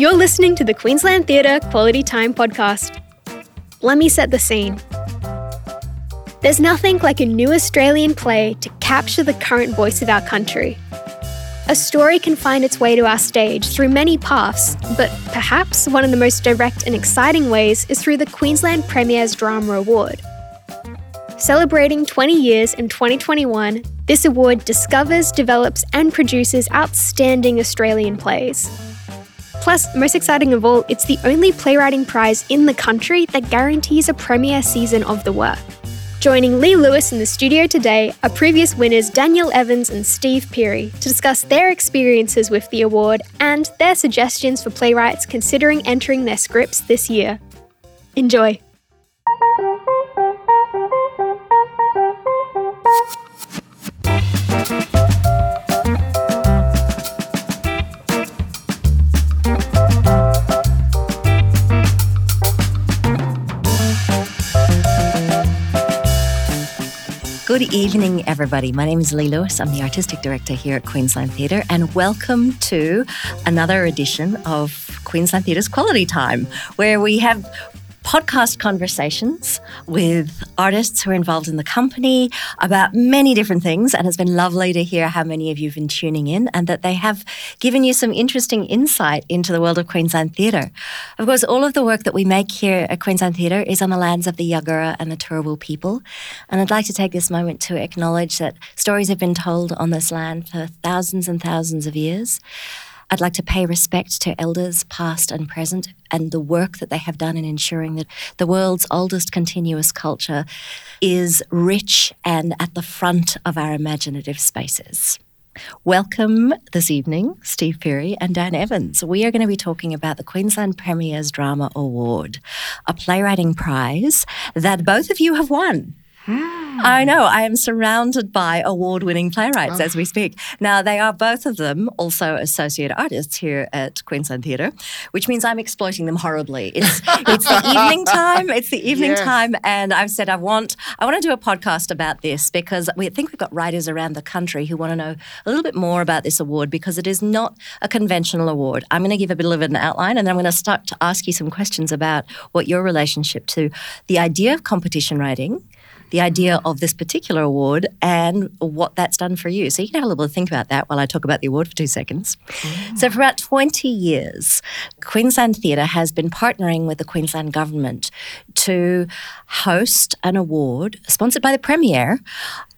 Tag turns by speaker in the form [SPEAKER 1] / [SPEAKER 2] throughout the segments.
[SPEAKER 1] You're listening to the Queensland Theatre Quality Time podcast. Let me set the scene. There's nothing like a new Australian play to capture the current voice of our country. A story can find its way to our stage through many paths, but perhaps one of the most direct and exciting ways is through the Queensland Premier's Drama Award. Celebrating 20 years in 2021, this award discovers, develops, and produces outstanding Australian plays. Plus, most exciting of all, it's the only playwriting prize in the country that guarantees a premiere season of the work. Joining Lee Lewis in the studio today are previous winners Daniel Evans and Steve Pirie to discuss their experiences with the award and their suggestions for playwrights considering entering their scripts this year. Enjoy!
[SPEAKER 2] Good evening, everybody. My name is Lee Lewis. I'm the Artistic Director here at Queensland Theatre, and welcome to another edition of Queensland Theatre's Quality Time, where we have podcast conversations with artists who are involved in the company about many different things. And it's been lovely to hear how many of you have been tuning in and that they have given you some interesting insight into the world of Queensland Theatre. Of course, all of the work that we make here at Queensland Theatre is on the lands of the Yagara and the Turrbal people. And I'd like to take this moment to acknowledge that stories have been told on this land for thousands and thousands of years. I'd like to pay respect to elders past and present and the work that they have done in ensuring that the world's oldest continuous culture is rich and at the front of our imaginative spaces. Welcome this evening, Steve Pirie and Dan Evans. We are going to be talking about the Queensland Premier's Drama Award, a playwriting prize that both of you have won. Ah. I know. I am surrounded by award winning playwrights oh. as we ah. speak. Now, they are both of them also associate artists here at Queensland Theatre, which means I'm exploiting them horribly. It's, it's the evening time. It's the evening yes. time. And I've said I want, I want to do a podcast about this because we think we've got writers around the country who want to know a little bit more about this award because it is not a conventional award. I'm going to give a bit of an outline and then I'm going to start to ask you some questions about what your relationship to the idea of competition writing the idea of this particular award and what that's done for you. So you can have a little think about that while I talk about the award for two seconds. Mm. So for about 20 years, Queensland Theatre has been partnering with the Queensland Government to host an award sponsored by the Premier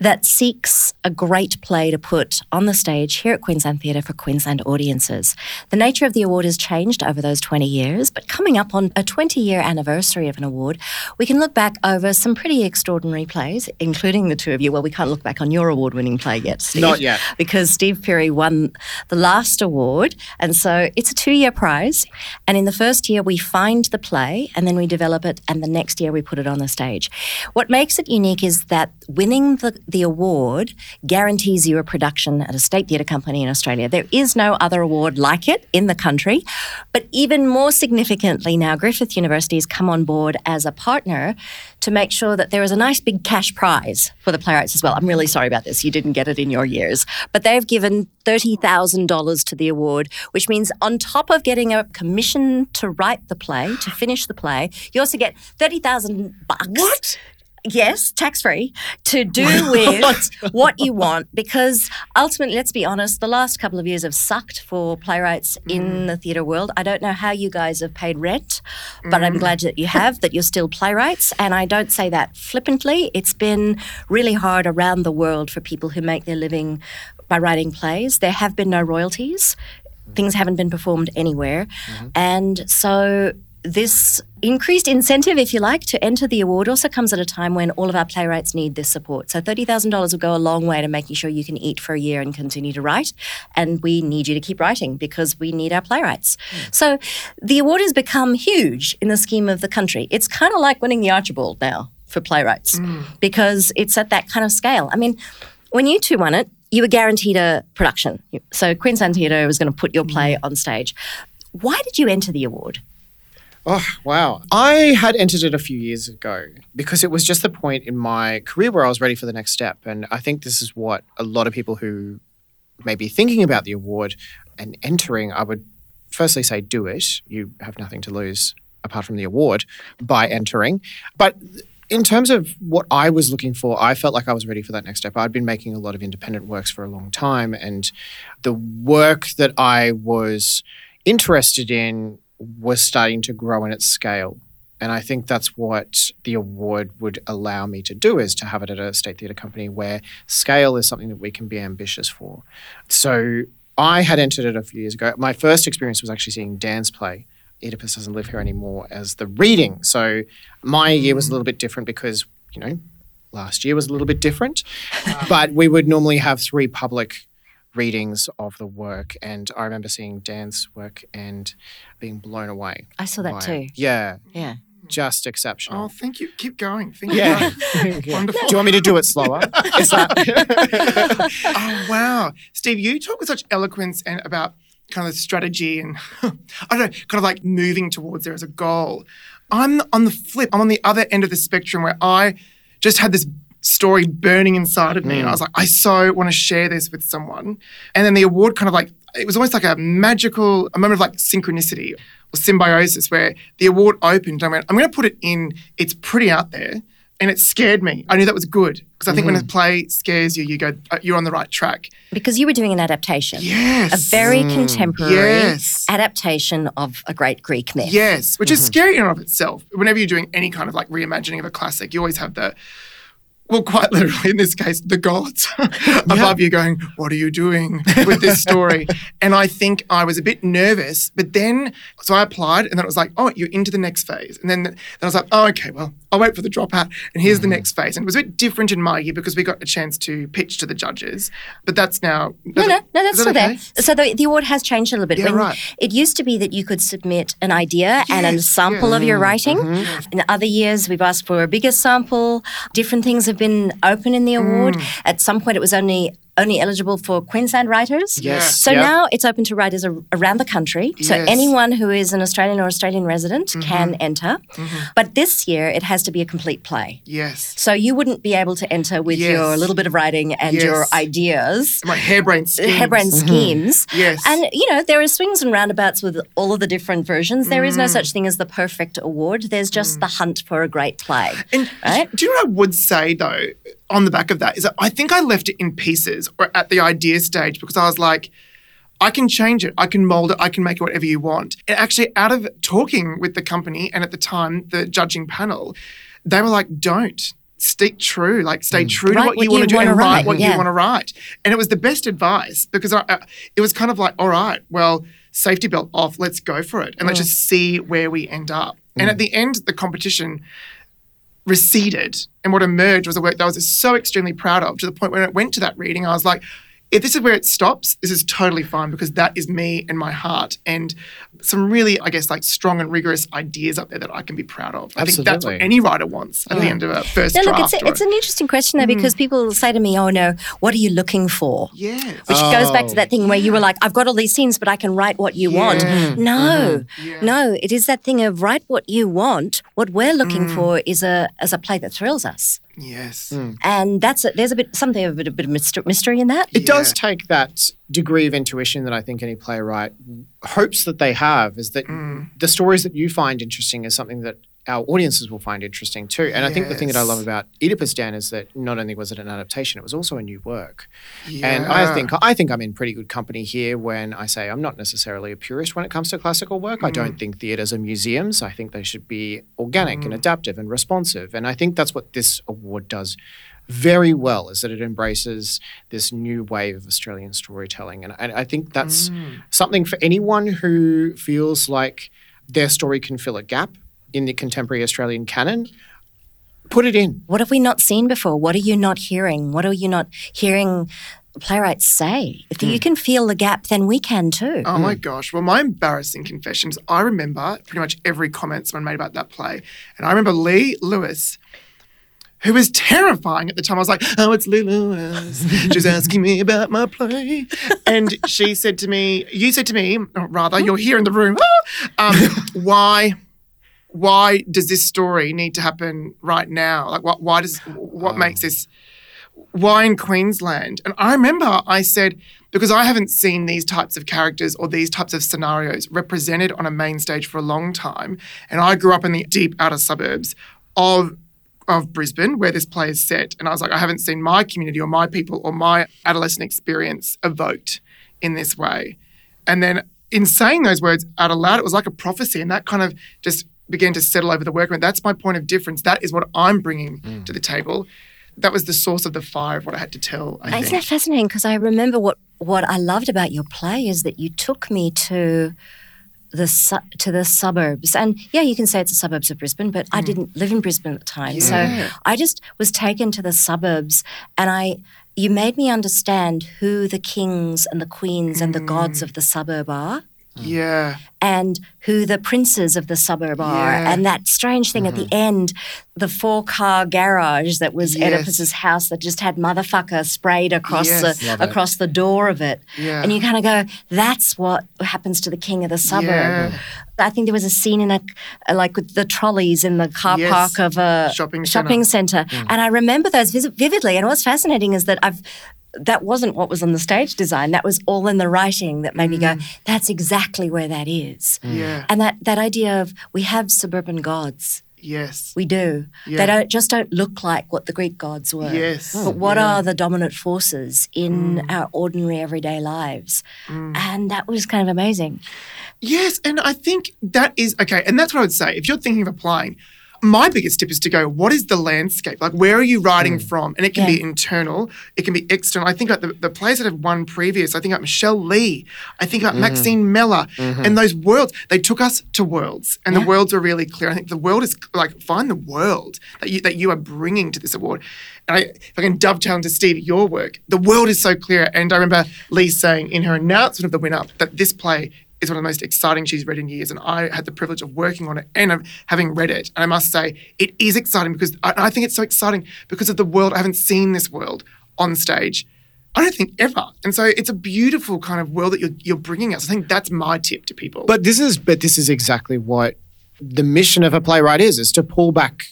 [SPEAKER 2] that seeks a great play to put on the stage here at Queensland Theatre for Queensland audiences. The nature of the award has changed over those 20 years, but coming up on a 20 year anniversary of an award, we can look back over some pretty extraordinary plays, including the two of you. Well, we can't look back on your award winning play yet, Steve.
[SPEAKER 3] Not yet.
[SPEAKER 2] Because Steve Pirie won the last award. And so it's a two year prize. And in the first year, we find the play and then we develop it. And the next year, we put it on the stage. What makes it unique is that winning the, the award guarantees you a production at a state theatre company in Australia. There is no other award like it in the country. But even more significantly now, Griffith University has come on board as a partner to make sure that there is a nice big cash prize for the playwrights as well. I'm really sorry about this. You didn't get it in your years. But they've given $30,000 to the award, which means on top of getting a commission to write the play, to finish the play, you also get 30,000 bucks.
[SPEAKER 3] What?
[SPEAKER 2] Yes, tax free to do with what you want because ultimately, let's be honest, the last couple of years have sucked for playwrights mm. in the theatre world. I don't know how you guys have paid rent, but mm. I'm glad that you have, that you're still playwrights. And I don't say that flippantly. It's been really hard around the world for people who make their living by writing plays. There have been no royalties, things haven't been performed anywhere. Mm-hmm. And so this increased incentive, if you like, to enter the award also comes at a time when all of our playwrights need this support. So $30,000 will go a long way to making sure you can eat for a year and continue to write. And we need you to keep writing because we need our playwrights. Mm. So the award has become huge in the scheme of the country. It's kind of like winning the Archibald now for playwrights mm. because it's at that kind of scale. I mean, when you two won it, you were guaranteed a production. So Queensland Theatre was going to put your play mm. on stage. Why did you enter the award?
[SPEAKER 3] Oh, wow. I had entered it a few years ago because it was just the point in my career where I was ready for the next step. And I think this is what a lot of people who may be thinking about the award and entering, I would firstly say do it. You have nothing to lose apart from the award by entering. But in terms of what I was looking for, I felt like I was ready for that next step. I'd been making a lot of independent works for a long time, and the work that I was interested in was starting to grow in its scale. And I think that's what the award would allow me to do is to have it at a state theatre company where scale is something that we can be ambitious for. So I had entered it a few years ago. My first experience was actually seeing Dan's play. Oedipus doesn't live here anymore as the reading. So my year was a little bit different because, you know, last year was a little bit different. but we would normally have three public readings of the work. And I remember seeing Dan's work and being blown away.
[SPEAKER 2] I saw that too.
[SPEAKER 3] it. Yeah,
[SPEAKER 2] Yeah.
[SPEAKER 3] just exceptional.
[SPEAKER 4] Oh, thank you. Keep going. Thank
[SPEAKER 3] yeah.
[SPEAKER 4] you.
[SPEAKER 3] Yeah.
[SPEAKER 4] Wonderful.
[SPEAKER 3] Do you want me to do it slower? Is that?
[SPEAKER 4] oh wow, Steve, you talk with such eloquence and about kind of strategy and I don't know, kind of like moving towards there as a goal. I'm on the flip. I'm on the other end of the spectrum where I just had this story burning inside of me, and I mm. was like, I so want to share this with someone. And then the award kind of like it was almost like a magical, a moment of like synchronicity or symbiosis where the award opened. And I went, I'm going to put it in. It's pretty out there. And it scared me. I knew that was good because I think when a mm-hmm. play scares you, you go, uh, you're on the right track.
[SPEAKER 2] Because you were doing an adaptation.
[SPEAKER 4] Yes.
[SPEAKER 2] A very mm. contemporary
[SPEAKER 4] Yes.
[SPEAKER 2] adaptation of a great Greek myth.
[SPEAKER 4] Yes, which is mm-hmm. scary in and of itself. Whenever you're doing any kind of like reimagining of a classic, you always have the, well, quite literally in this case, the gods above you going, What are you doing with this story? and I think I was a bit nervous, but then, so I applied and then it was like, Oh, you're into the next phase. And then, then I was like, Oh, okay, well, I'll wait for the dropout. And here's the next phase. And it was a bit different in my year because we got a chance to pitch to the judges, but that's now.
[SPEAKER 2] No, no, no, that's still
[SPEAKER 4] okay?
[SPEAKER 2] there. So the, the award has changed a little bit.
[SPEAKER 4] Yeah, right.
[SPEAKER 2] It used to be that you could submit an idea and a sample
[SPEAKER 4] yeah.
[SPEAKER 2] of your writing.
[SPEAKER 4] Mm-hmm.
[SPEAKER 2] In other years, we've asked for a bigger sample. Different things have been open in the award.
[SPEAKER 4] Mm.
[SPEAKER 2] At some point, it was only only eligible for Queensland writers.
[SPEAKER 3] Yes.
[SPEAKER 2] So
[SPEAKER 3] Yep.
[SPEAKER 2] now it's open to writers ar- around the country. So
[SPEAKER 4] Yes.
[SPEAKER 2] anyone who is an Australian or Australian resident
[SPEAKER 4] Mm-hmm.
[SPEAKER 2] can enter. But this year, it has to be a complete play.
[SPEAKER 4] Yes.
[SPEAKER 2] So you wouldn't be able to enter with your little bit of writing and your ideas
[SPEAKER 4] My harebrained schemes.
[SPEAKER 2] harebrained schemes.
[SPEAKER 4] Yes.
[SPEAKER 2] And, you know, there are swings and roundabouts with all of the different versions. There
[SPEAKER 4] Mm.
[SPEAKER 2] is no such thing as the perfect award. There's just the hunt for a great play.
[SPEAKER 4] And
[SPEAKER 2] right?
[SPEAKER 4] do you know what I would say though, on the back of that, is that I think I left it in pieces or at the idea stage because I was like, I can change it, I can mold it, I can make it whatever you want. And actually, out of talking with the company and at the time the judging panel, they were like, don't. Stick true, like stay mm. true to what,
[SPEAKER 2] what
[SPEAKER 4] you want to do and write
[SPEAKER 2] write,
[SPEAKER 4] what you want to write. And it was the best advice because I, I, it was kind of like, all right, well, safety belt off, let's go for it. And let's mm. just see where we end up. And at mm. the end, the competition receded. And what emerged was a work that I was so extremely proud of to the point when it went to that reading, I was like, if this is where it stops, this is totally fine because that is me and my heart and some really, I guess, like strong and rigorous ideas up there that I can be proud of. I think that's what any writer wants at the end of a first
[SPEAKER 2] No, look,
[SPEAKER 4] draft.
[SPEAKER 2] it's, a, it's an interesting question though, hmm. because people say to me, oh no, what are you looking for?
[SPEAKER 4] yes.
[SPEAKER 2] Which goes back to
[SPEAKER 3] Oh.
[SPEAKER 2] that thing where you oh. were like, I've got all these scenes, but I can write what you want.
[SPEAKER 4] Yeah.
[SPEAKER 2] No, mm-hmm.
[SPEAKER 4] Yeah.
[SPEAKER 2] no, it is that thing of write what you want. What we're looking
[SPEAKER 4] Mm.
[SPEAKER 2] for is a is a play that thrills us,
[SPEAKER 4] yes.
[SPEAKER 2] and that's a, there's a bit something of a bit, of mystery in that.
[SPEAKER 3] It does take that degree of intuition that I think any playwright hopes that they have is that
[SPEAKER 4] Mm.
[SPEAKER 3] the stories that you find interesting is something that our audiences will find interesting too. And I think the thing that I love about Oedipus Dan is that not only was it an adaptation, it was also a new work. And I think I think I'm in pretty good company here when I say I'm not necessarily a purist when it comes to classical work. I
[SPEAKER 4] Mm.
[SPEAKER 3] don't think theatres are museums. I think they should be organic
[SPEAKER 4] Mm.
[SPEAKER 3] and adaptive and responsive. And I think that's what this award does very well is that it embraces this new wave of Australian storytelling. And I, I think that's
[SPEAKER 4] Mm.
[SPEAKER 3] something for anyone who feels like their story can fill a gap in the contemporary Australian canon. Put it in.
[SPEAKER 2] What have we not seen before? What are you not hearing? What are you not hearing playwrights say? If you hmm. can feel the gap, then we can too.
[SPEAKER 4] Oh my gosh. Well, my embarrassing confessions, I remember pretty much every comment someone made about that play. And I remember Lee Lewis, who was terrifying at the time. I was like, oh, it's Lee Lewis. She's asking me about my play. And she said to me, you said to me, or rather, hmm? you're here in the room, ah, um, why? Why does this story need to happen right now? Like, what? Why does? What ah. makes this? why in Queensland? And I remember I said, because I haven't seen these types of characters or these types of scenarios represented on a main stage for a long time. And I grew up in the deep outer suburbs of of Brisbane where this play is set. And I was like, I haven't seen my community or my people or my adolescent experience evoked in this way. And then in saying those words out aloud, it was like a prophecy. And that kind of just began to settle over the work. And that's my point of difference. That is what I'm bringing
[SPEAKER 3] Mm.
[SPEAKER 4] to the table. That was the source of the fire of what I had to tell. I
[SPEAKER 2] Isn't
[SPEAKER 4] think.
[SPEAKER 2] that fascinating? Because I remember what what I loved about your play is that you took me to the su- to the suburbs, and yeah, you can say it's the suburbs of Brisbane, but I didn't live in Brisbane at the time,
[SPEAKER 4] Yeah.
[SPEAKER 2] so I just was taken to the suburbs, and I. You made me understand who the kings and the queens and the gods of the suburb are Mm.
[SPEAKER 4] Yeah.
[SPEAKER 2] and who the princes of the suburb are.
[SPEAKER 4] Yeah.
[SPEAKER 2] And that strange thing at the mm-hmm. end, the four car garage that was
[SPEAKER 4] Yes.
[SPEAKER 2] Oedipus's house that just had motherfucker sprayed across
[SPEAKER 4] Yes.
[SPEAKER 2] the
[SPEAKER 3] Love it.
[SPEAKER 2] across the door of it.
[SPEAKER 4] Yeah.
[SPEAKER 2] And you kind of go, that's what happens to the king of the suburb.
[SPEAKER 4] Yeah.
[SPEAKER 2] I think there was a scene in a uh, like with the trolleys in the car
[SPEAKER 4] Yes.
[SPEAKER 2] park of a
[SPEAKER 4] Shopping
[SPEAKER 2] shopping center, mm. and I remember those vividly. And what's fascinating is that I've that wasn't what was on the stage design. That was all in the writing that made me go, mm. that's exactly where that is.
[SPEAKER 4] Yeah.
[SPEAKER 2] And that that idea of we have suburban gods.
[SPEAKER 4] Yes.
[SPEAKER 2] We do.
[SPEAKER 4] Yeah.
[SPEAKER 2] They don't just don't look like what the Greek gods were.
[SPEAKER 4] Yes. Hmm.
[SPEAKER 2] But what
[SPEAKER 4] Yeah.
[SPEAKER 2] are the dominant forces in
[SPEAKER 4] Mm.
[SPEAKER 2] our ordinary everyday lives? Mm. And that was kind of amazing.
[SPEAKER 4] Yes, and I think that is okay, and that's what I would say. If you're thinking of applying, my biggest tip is to go, what is the landscape? Like, where are you writing mm. from? And it can be internal, it can be external. I think like the, the players that have won previous, I think about Michelle Lee, I think about mm-hmm. Maxine Mellor, mm-hmm. and those worlds, they took us to worlds, and the worlds are really clear. I think the world is like, find the world that you, that you are bringing to this award. And I, if I can dovetail into Steve, your work, the world is so clear. And I remember Lee saying in her announcement of the win up that this play is one of the most exciting she's read in years. And I had the privilege of working on it and of having read it. And I must say, it is exciting because I, I think it's so exciting because of the world. I haven't seen this world on stage. I don't think ever. And so it's a beautiful kind of world that you're, you're bringing us. I think that's my tip to people.
[SPEAKER 3] But this is but this is exactly what the mission of a playwright is: is to pull back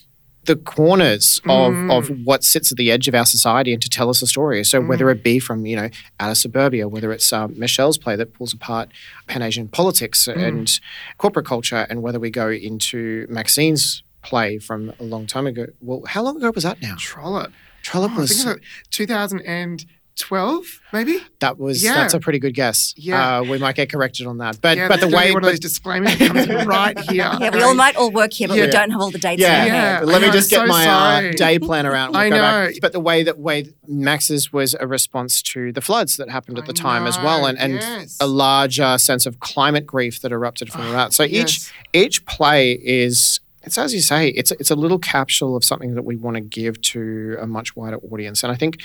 [SPEAKER 3] the corners of, mm. of what sits at the edge of our society and to tell us a story. So mm. whether it mm. be from, you know, out of suburbia, whether it's um, Michelle's play that pulls apart Pan-Asian politics mm. and corporate culture, and whether we go into Maxine's play from a long time ago. Well, how long ago was that now?
[SPEAKER 4] Trollop.
[SPEAKER 3] Trollop
[SPEAKER 4] oh,
[SPEAKER 3] was...
[SPEAKER 4] 2000 and... 12 maybe
[SPEAKER 3] that was
[SPEAKER 4] yeah.
[SPEAKER 3] that's a pretty good guess
[SPEAKER 4] yeah
[SPEAKER 3] uh, we might get corrected on that but
[SPEAKER 4] yeah,
[SPEAKER 3] but the way
[SPEAKER 4] one
[SPEAKER 3] but,
[SPEAKER 4] of those disclaimers comes right here
[SPEAKER 2] yeah we all might all work here but
[SPEAKER 4] yeah.
[SPEAKER 2] we don't have all the dates
[SPEAKER 3] yeah,
[SPEAKER 4] yeah.
[SPEAKER 3] let me just
[SPEAKER 4] so get
[SPEAKER 3] my uh, day planner out
[SPEAKER 4] i
[SPEAKER 3] know back. but the way that way max's was a response to the floods that happened at the time know, as well and and
[SPEAKER 4] yes.
[SPEAKER 3] a larger sense of climate grief that erupted from oh, that so
[SPEAKER 4] yes.
[SPEAKER 3] each each play is it's as you say, it's it's a little capsule of something that we want to give to a much wider audience. And I think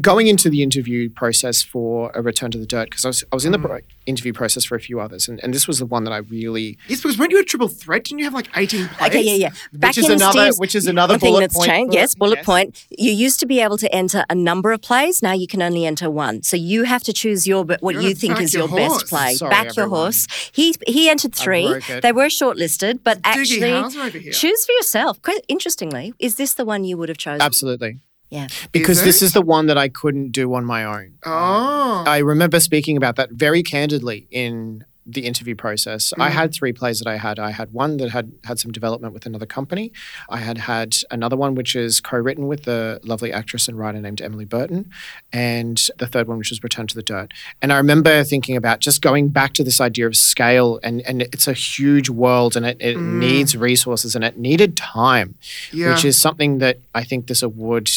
[SPEAKER 3] going into the interview process for a return to the dirt because I was, I was in
[SPEAKER 4] Mm.
[SPEAKER 3] the pro- interview process for a few others and, and this was the one that I really
[SPEAKER 4] Yes, because weren't you a triple threat? Didn't you have like 18 plays?
[SPEAKER 2] Okay, yeah, yeah. Back
[SPEAKER 3] is another-
[SPEAKER 2] Steve's-
[SPEAKER 3] which is another
[SPEAKER 2] one thing that's
[SPEAKER 3] point
[SPEAKER 2] changed. Yes, bullet
[SPEAKER 3] yes.
[SPEAKER 2] point. You used to be able to enter a number of plays. Now you can only enter one. So you have to choose your what
[SPEAKER 4] You're
[SPEAKER 2] you think is
[SPEAKER 4] your
[SPEAKER 2] your, best play.
[SPEAKER 3] Sorry,
[SPEAKER 2] Back your horse. He he entered three. They were shortlisted, but
[SPEAKER 4] Doogie
[SPEAKER 2] actually,
[SPEAKER 4] over here.
[SPEAKER 2] choose for yourself. Quite interestingly, is this the one you would have chosen?
[SPEAKER 3] absolutely
[SPEAKER 2] Yeah.
[SPEAKER 3] because
[SPEAKER 4] Is
[SPEAKER 3] this is the one that I couldn't do on my own.
[SPEAKER 4] Oh.
[SPEAKER 3] I remember speaking about that very candidly in the interview process. I
[SPEAKER 4] Mm.
[SPEAKER 3] had three plays that I had. I had one that had had some development with another company. I had had another one which is co-written with the lovely actress and writer named Emily Burton, and the third one which was Return to the Dirt. And I remember thinking about just going back to this idea of scale, and and it's a huge world, and it, it needs resources, and it needed time
[SPEAKER 4] Mm. yeah.
[SPEAKER 3] which is something that I think this award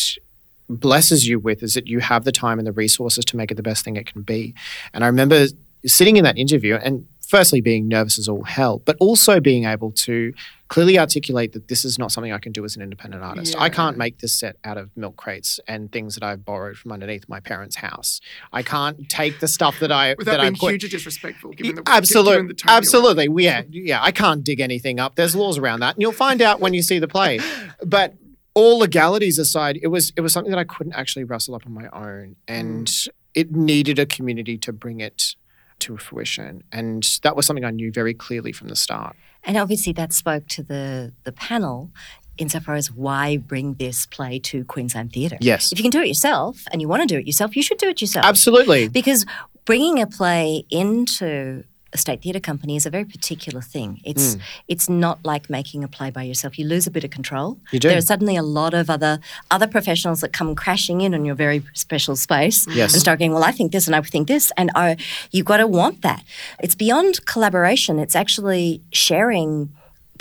[SPEAKER 3] blesses you with is that you have the time and the resources to make it the best thing it can be. And I remember sitting in that interview and firstly being nervous as all hell, but also being able to clearly articulate that this is not something I can do as an independent artist. I can't make this set out of milk crates and things that I've borrowed from underneath my parents' house. I can't take the stuff that I
[SPEAKER 4] Without
[SPEAKER 3] that I
[SPEAKER 4] being
[SPEAKER 3] put
[SPEAKER 4] hugely disrespectful, given the
[SPEAKER 3] absolutely,
[SPEAKER 4] given the
[SPEAKER 3] absolutely. Yeah, yeah. I can't dig anything up. There's laws around that, and you'll find out when you see the play. But all legalities aside, it was it was something that I couldn't actually wrestle up on my own, and mm. it needed a community to bring it to fruition, and that was something I knew very clearly from the start.
[SPEAKER 2] And obviously, that spoke to the the panel insofar as why bring this play to Queensland Theatre.
[SPEAKER 3] Yes.
[SPEAKER 2] If you can do it yourself and you want to do it yourself, you should do it yourself.
[SPEAKER 3] Absolutely.
[SPEAKER 2] Because bringing a play into state theatre company is a very particular thing. It's
[SPEAKER 3] Hmm.
[SPEAKER 2] it's not like making a play by yourself. You lose a bit of control.
[SPEAKER 3] You do.
[SPEAKER 2] There are suddenly a lot of other other professionals that come crashing in on your very special space
[SPEAKER 3] Yes.
[SPEAKER 2] and start going, "Well, I think this and I think this," and oh, you've got to want that. It's beyond collaboration. It's actually sharing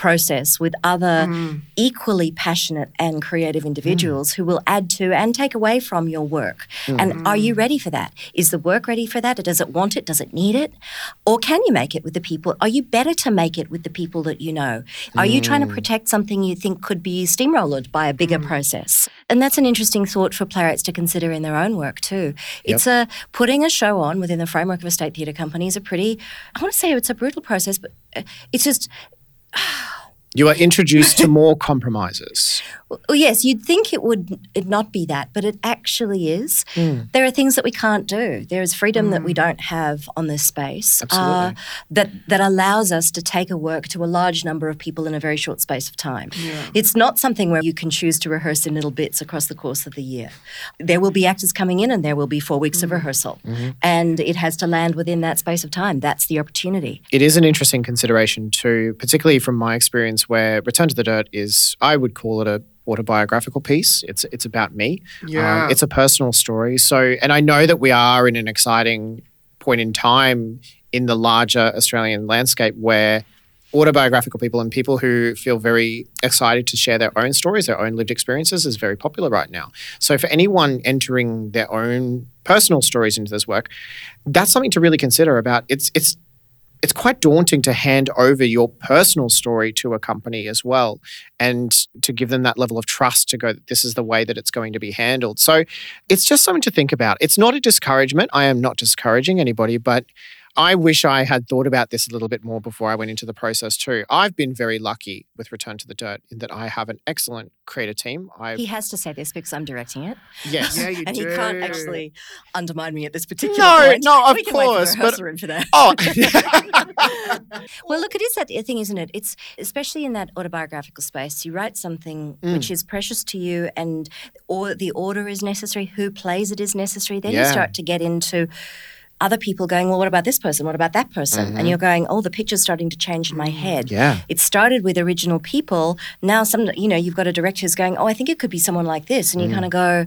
[SPEAKER 2] process with other mm. equally passionate and creative individuals mm. who will add to and take away from your work. And mm-hmm. are you ready for that? Is the work ready for that? Does it want it? Does it need it? Or can you make it with the people? Are you better to make it with the people that you know? Are you trying to mm. protect something you think could be steamrolled by a bigger process? And that's an interesting thought for playwrights to consider in their own work too. It's a putting a show on within the framework of a state theatre company is a pretty I want to say it's a brutal process, but uh, it's just
[SPEAKER 3] You are introduced to more compromises.
[SPEAKER 2] Well, yes, you'd think it would it not be that, but it actually is.
[SPEAKER 3] Hmm.
[SPEAKER 2] There are things that we can't do. There is freedom that we don't have on this space uh, that that allows us to take a work to a large number of people in a very short space of time. It's not something where you can choose to rehearse in little bits across the course of the year. There will be actors coming in, and there will be four weeks of rehearsal,
[SPEAKER 3] Mm-hmm.
[SPEAKER 2] and it has to land within that space of time. That's the opportunity.
[SPEAKER 3] It is an interesting consideration too, particularly from my experience where Return to the Dirt is, I would call it a autobiographical piece. It's it's about me.
[SPEAKER 4] Yeah.
[SPEAKER 3] Um, it's a personal story. So, and I know that we are in an exciting point in time in the larger Australian landscape where autobiographical people and people who feel very excited to share their own stories, their own lived experiences is very popular right now. So for anyone entering their own personal stories into this work, that's something to really consider about it's it's it's quite daunting to hand over your personal story to a company as well and to give them that level of trust to go this is the way that it's going to be handled. So it's just something to think about. It's not a discouragement. I am not discouraging anybody but I wish I had thought about this a little bit more before I went into the process too. I've been very lucky with Return to the Dirt in that I have an excellent creative team. I
[SPEAKER 2] He has to say this because I'm directing it.
[SPEAKER 3] yes,
[SPEAKER 4] Yeah, you
[SPEAKER 2] and
[SPEAKER 4] do.
[SPEAKER 2] he can't actually undermine me at this particular
[SPEAKER 3] No,
[SPEAKER 2] point.
[SPEAKER 3] no, of
[SPEAKER 2] we can wait for
[SPEAKER 3] course, but-
[SPEAKER 2] rehearsal room for that.
[SPEAKER 3] Oh,
[SPEAKER 2] well, look, it is that thing, isn't it? It's especially in that autobiographical space. You write something mm. which is precious to you, and or the order is necessary. Who plays it is necessary. Then you start to get into other people going, well, what about this person? What about that person? And mm-hmm. you're going, oh, the picture's starting to change in my mm. head.
[SPEAKER 3] Yeah.
[SPEAKER 2] It started with original people. Now, some, you know, you've got a director who's going, oh, I think it could be someone like this, and you mm. kind of go.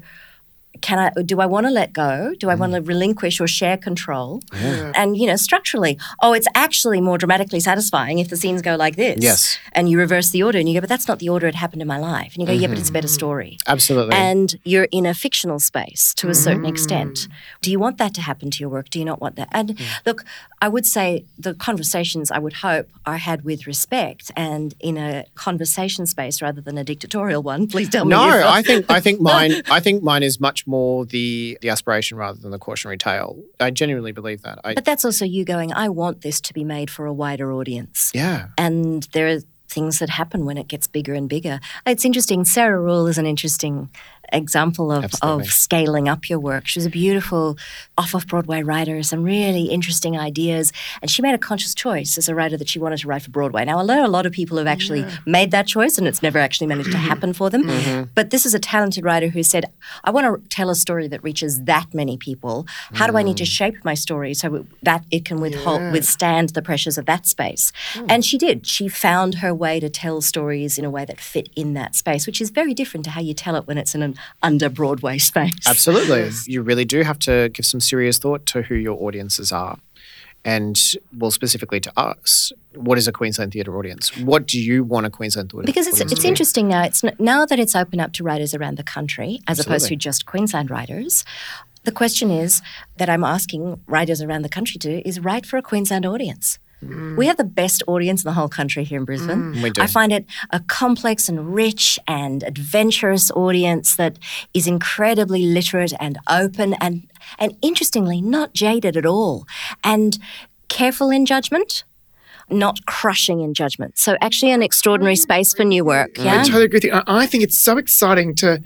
[SPEAKER 2] Can I? Do I want to let go? Do I mm. want to relinquish or share control? And you know, structurally, oh, it's actually more dramatically satisfying if the scenes go like this.
[SPEAKER 3] Yes.
[SPEAKER 2] And you reverse the order, and you go, but that's not the order it happened in my life. And you go, yeah, but it's a better mm-hmm. story.
[SPEAKER 3] absolutely.
[SPEAKER 2] And you're in a fictional space to a certain extent. Mm. Do you want that to happen to your work? Do you not want that? And look, I would say the conversations I would hope are had with respect and in a conversation space rather than a dictatorial one. Please tell me.
[SPEAKER 3] No, I think I think mine I think mine is much more the the aspiration rather than the cautionary tale. I genuinely believe that. I,
[SPEAKER 2] But that's also you going, I want this to be made for a wider audience.
[SPEAKER 3] yeah.
[SPEAKER 2] And there are things that happen when it gets bigger and bigger. It's interesting. Sarah Ruhl is an interesting example of,
[SPEAKER 3] Absolutely.
[SPEAKER 2] of scaling up your work. She was a beautiful off of Broadway writer, some really interesting ideas. And she made a conscious choice as a writer that she wanted to write for Broadway. Now, I know a lot of people have actually made that choice and it's never actually managed to happen for them. Mm-hmm. But this is a talented writer who said, I want to tell a story that reaches that many people. How do I need to mm. shape my story so that it can withhold, withstand the pressures of that space? Hmm. And she did. She found her way to tell stories in a way that fit in that space, which is very different to how you tell it when it's in an under Broadway space.
[SPEAKER 3] Absolutely. You really do have to give some serious thought to who your audiences are. And well, specifically to us, what is a Queensland theatre audience? What do you want a Queensland theatre
[SPEAKER 2] Because it's it's interesting now. It's n- now that it's open up to writers around the country as opposed to just Queensland writers. The question is that I'm asking writers around the country to is write for a Queensland audience. Mm. We have the best audience in the whole country here in Brisbane. Mm.
[SPEAKER 3] We do.
[SPEAKER 2] I find it a complex and rich and adventurous audience that is incredibly literate and open and and interestingly not jaded at all and careful in judgment, not crushing in judgment. So actually an extraordinary space for new work.
[SPEAKER 4] I
[SPEAKER 2] Yeah.
[SPEAKER 4] totally agree with you. I I think it's so exciting to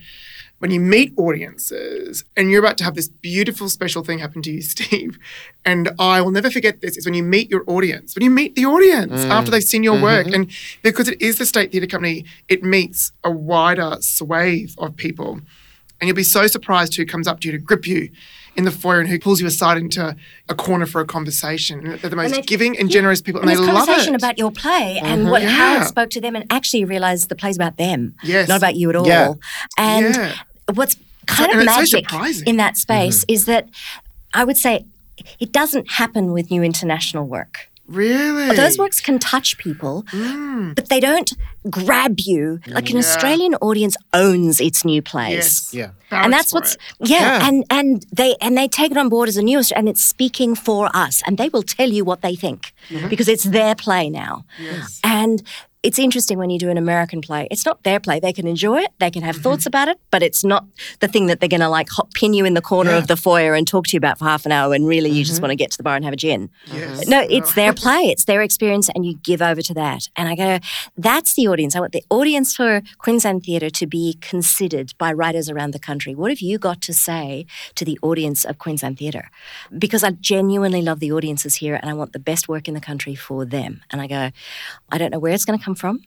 [SPEAKER 4] when you meet audiences and you're about to have this beautiful special thing happen to you, Steve, and I will never forget this, is when you meet your audience, when you meet the audience mm. after they've seen your work. Mm-hmm. And because it is the State Theatre Company, it meets a wider swathe of people. And you'll be so surprised who comes up to you to grip you in the foyer and who pulls you aside into a corner for a conversation. And they're the most
[SPEAKER 2] they-
[SPEAKER 4] giving and generous people, and,
[SPEAKER 2] And
[SPEAKER 4] they
[SPEAKER 2] there's
[SPEAKER 4] love
[SPEAKER 2] conversation about your play and mm-hmm. what how
[SPEAKER 4] Yeah.
[SPEAKER 2] it spoke to them, and actually you realise the play's about them,
[SPEAKER 4] Yes.
[SPEAKER 2] not about you at all.
[SPEAKER 3] Yeah.
[SPEAKER 2] And
[SPEAKER 4] Yeah.
[SPEAKER 2] What's kind
[SPEAKER 4] and
[SPEAKER 2] of
[SPEAKER 4] it's so
[SPEAKER 2] magic in that space is that I would say it doesn't happen with new international work.
[SPEAKER 4] Really?
[SPEAKER 2] Those works can touch people,
[SPEAKER 4] Mm.
[SPEAKER 2] but they don't grab you. Like an Australian audience owns its new plays.
[SPEAKER 4] Yes.
[SPEAKER 3] Yeah.
[SPEAKER 2] and that's what's yeah,
[SPEAKER 3] Yeah.
[SPEAKER 2] and and they and they take it on board as a new and it's speaking for us and they will tell you what they think because it's their play now
[SPEAKER 4] Yes.
[SPEAKER 2] and it's interesting when you do an American play. It's not their play. They can enjoy it. They can have mm-hmm. thoughts about it, but it's not the thing that they're going to like hop, pin you in the corner of the foyer and talk to you about for half an hour when really you just mm-hmm. want to get to the bar and have a gin.
[SPEAKER 4] Yes.
[SPEAKER 2] No, it's their play. It's their experience, and you give over to that. And I go, that's the audience. I want the audience for Queensland Theatre to be considered by writers around the country. What have you got to say to the audience of Queensland Theatre? Because I genuinely love the audiences here, and I want the best work in the country for them. And I go, I don't know where it's going to come from.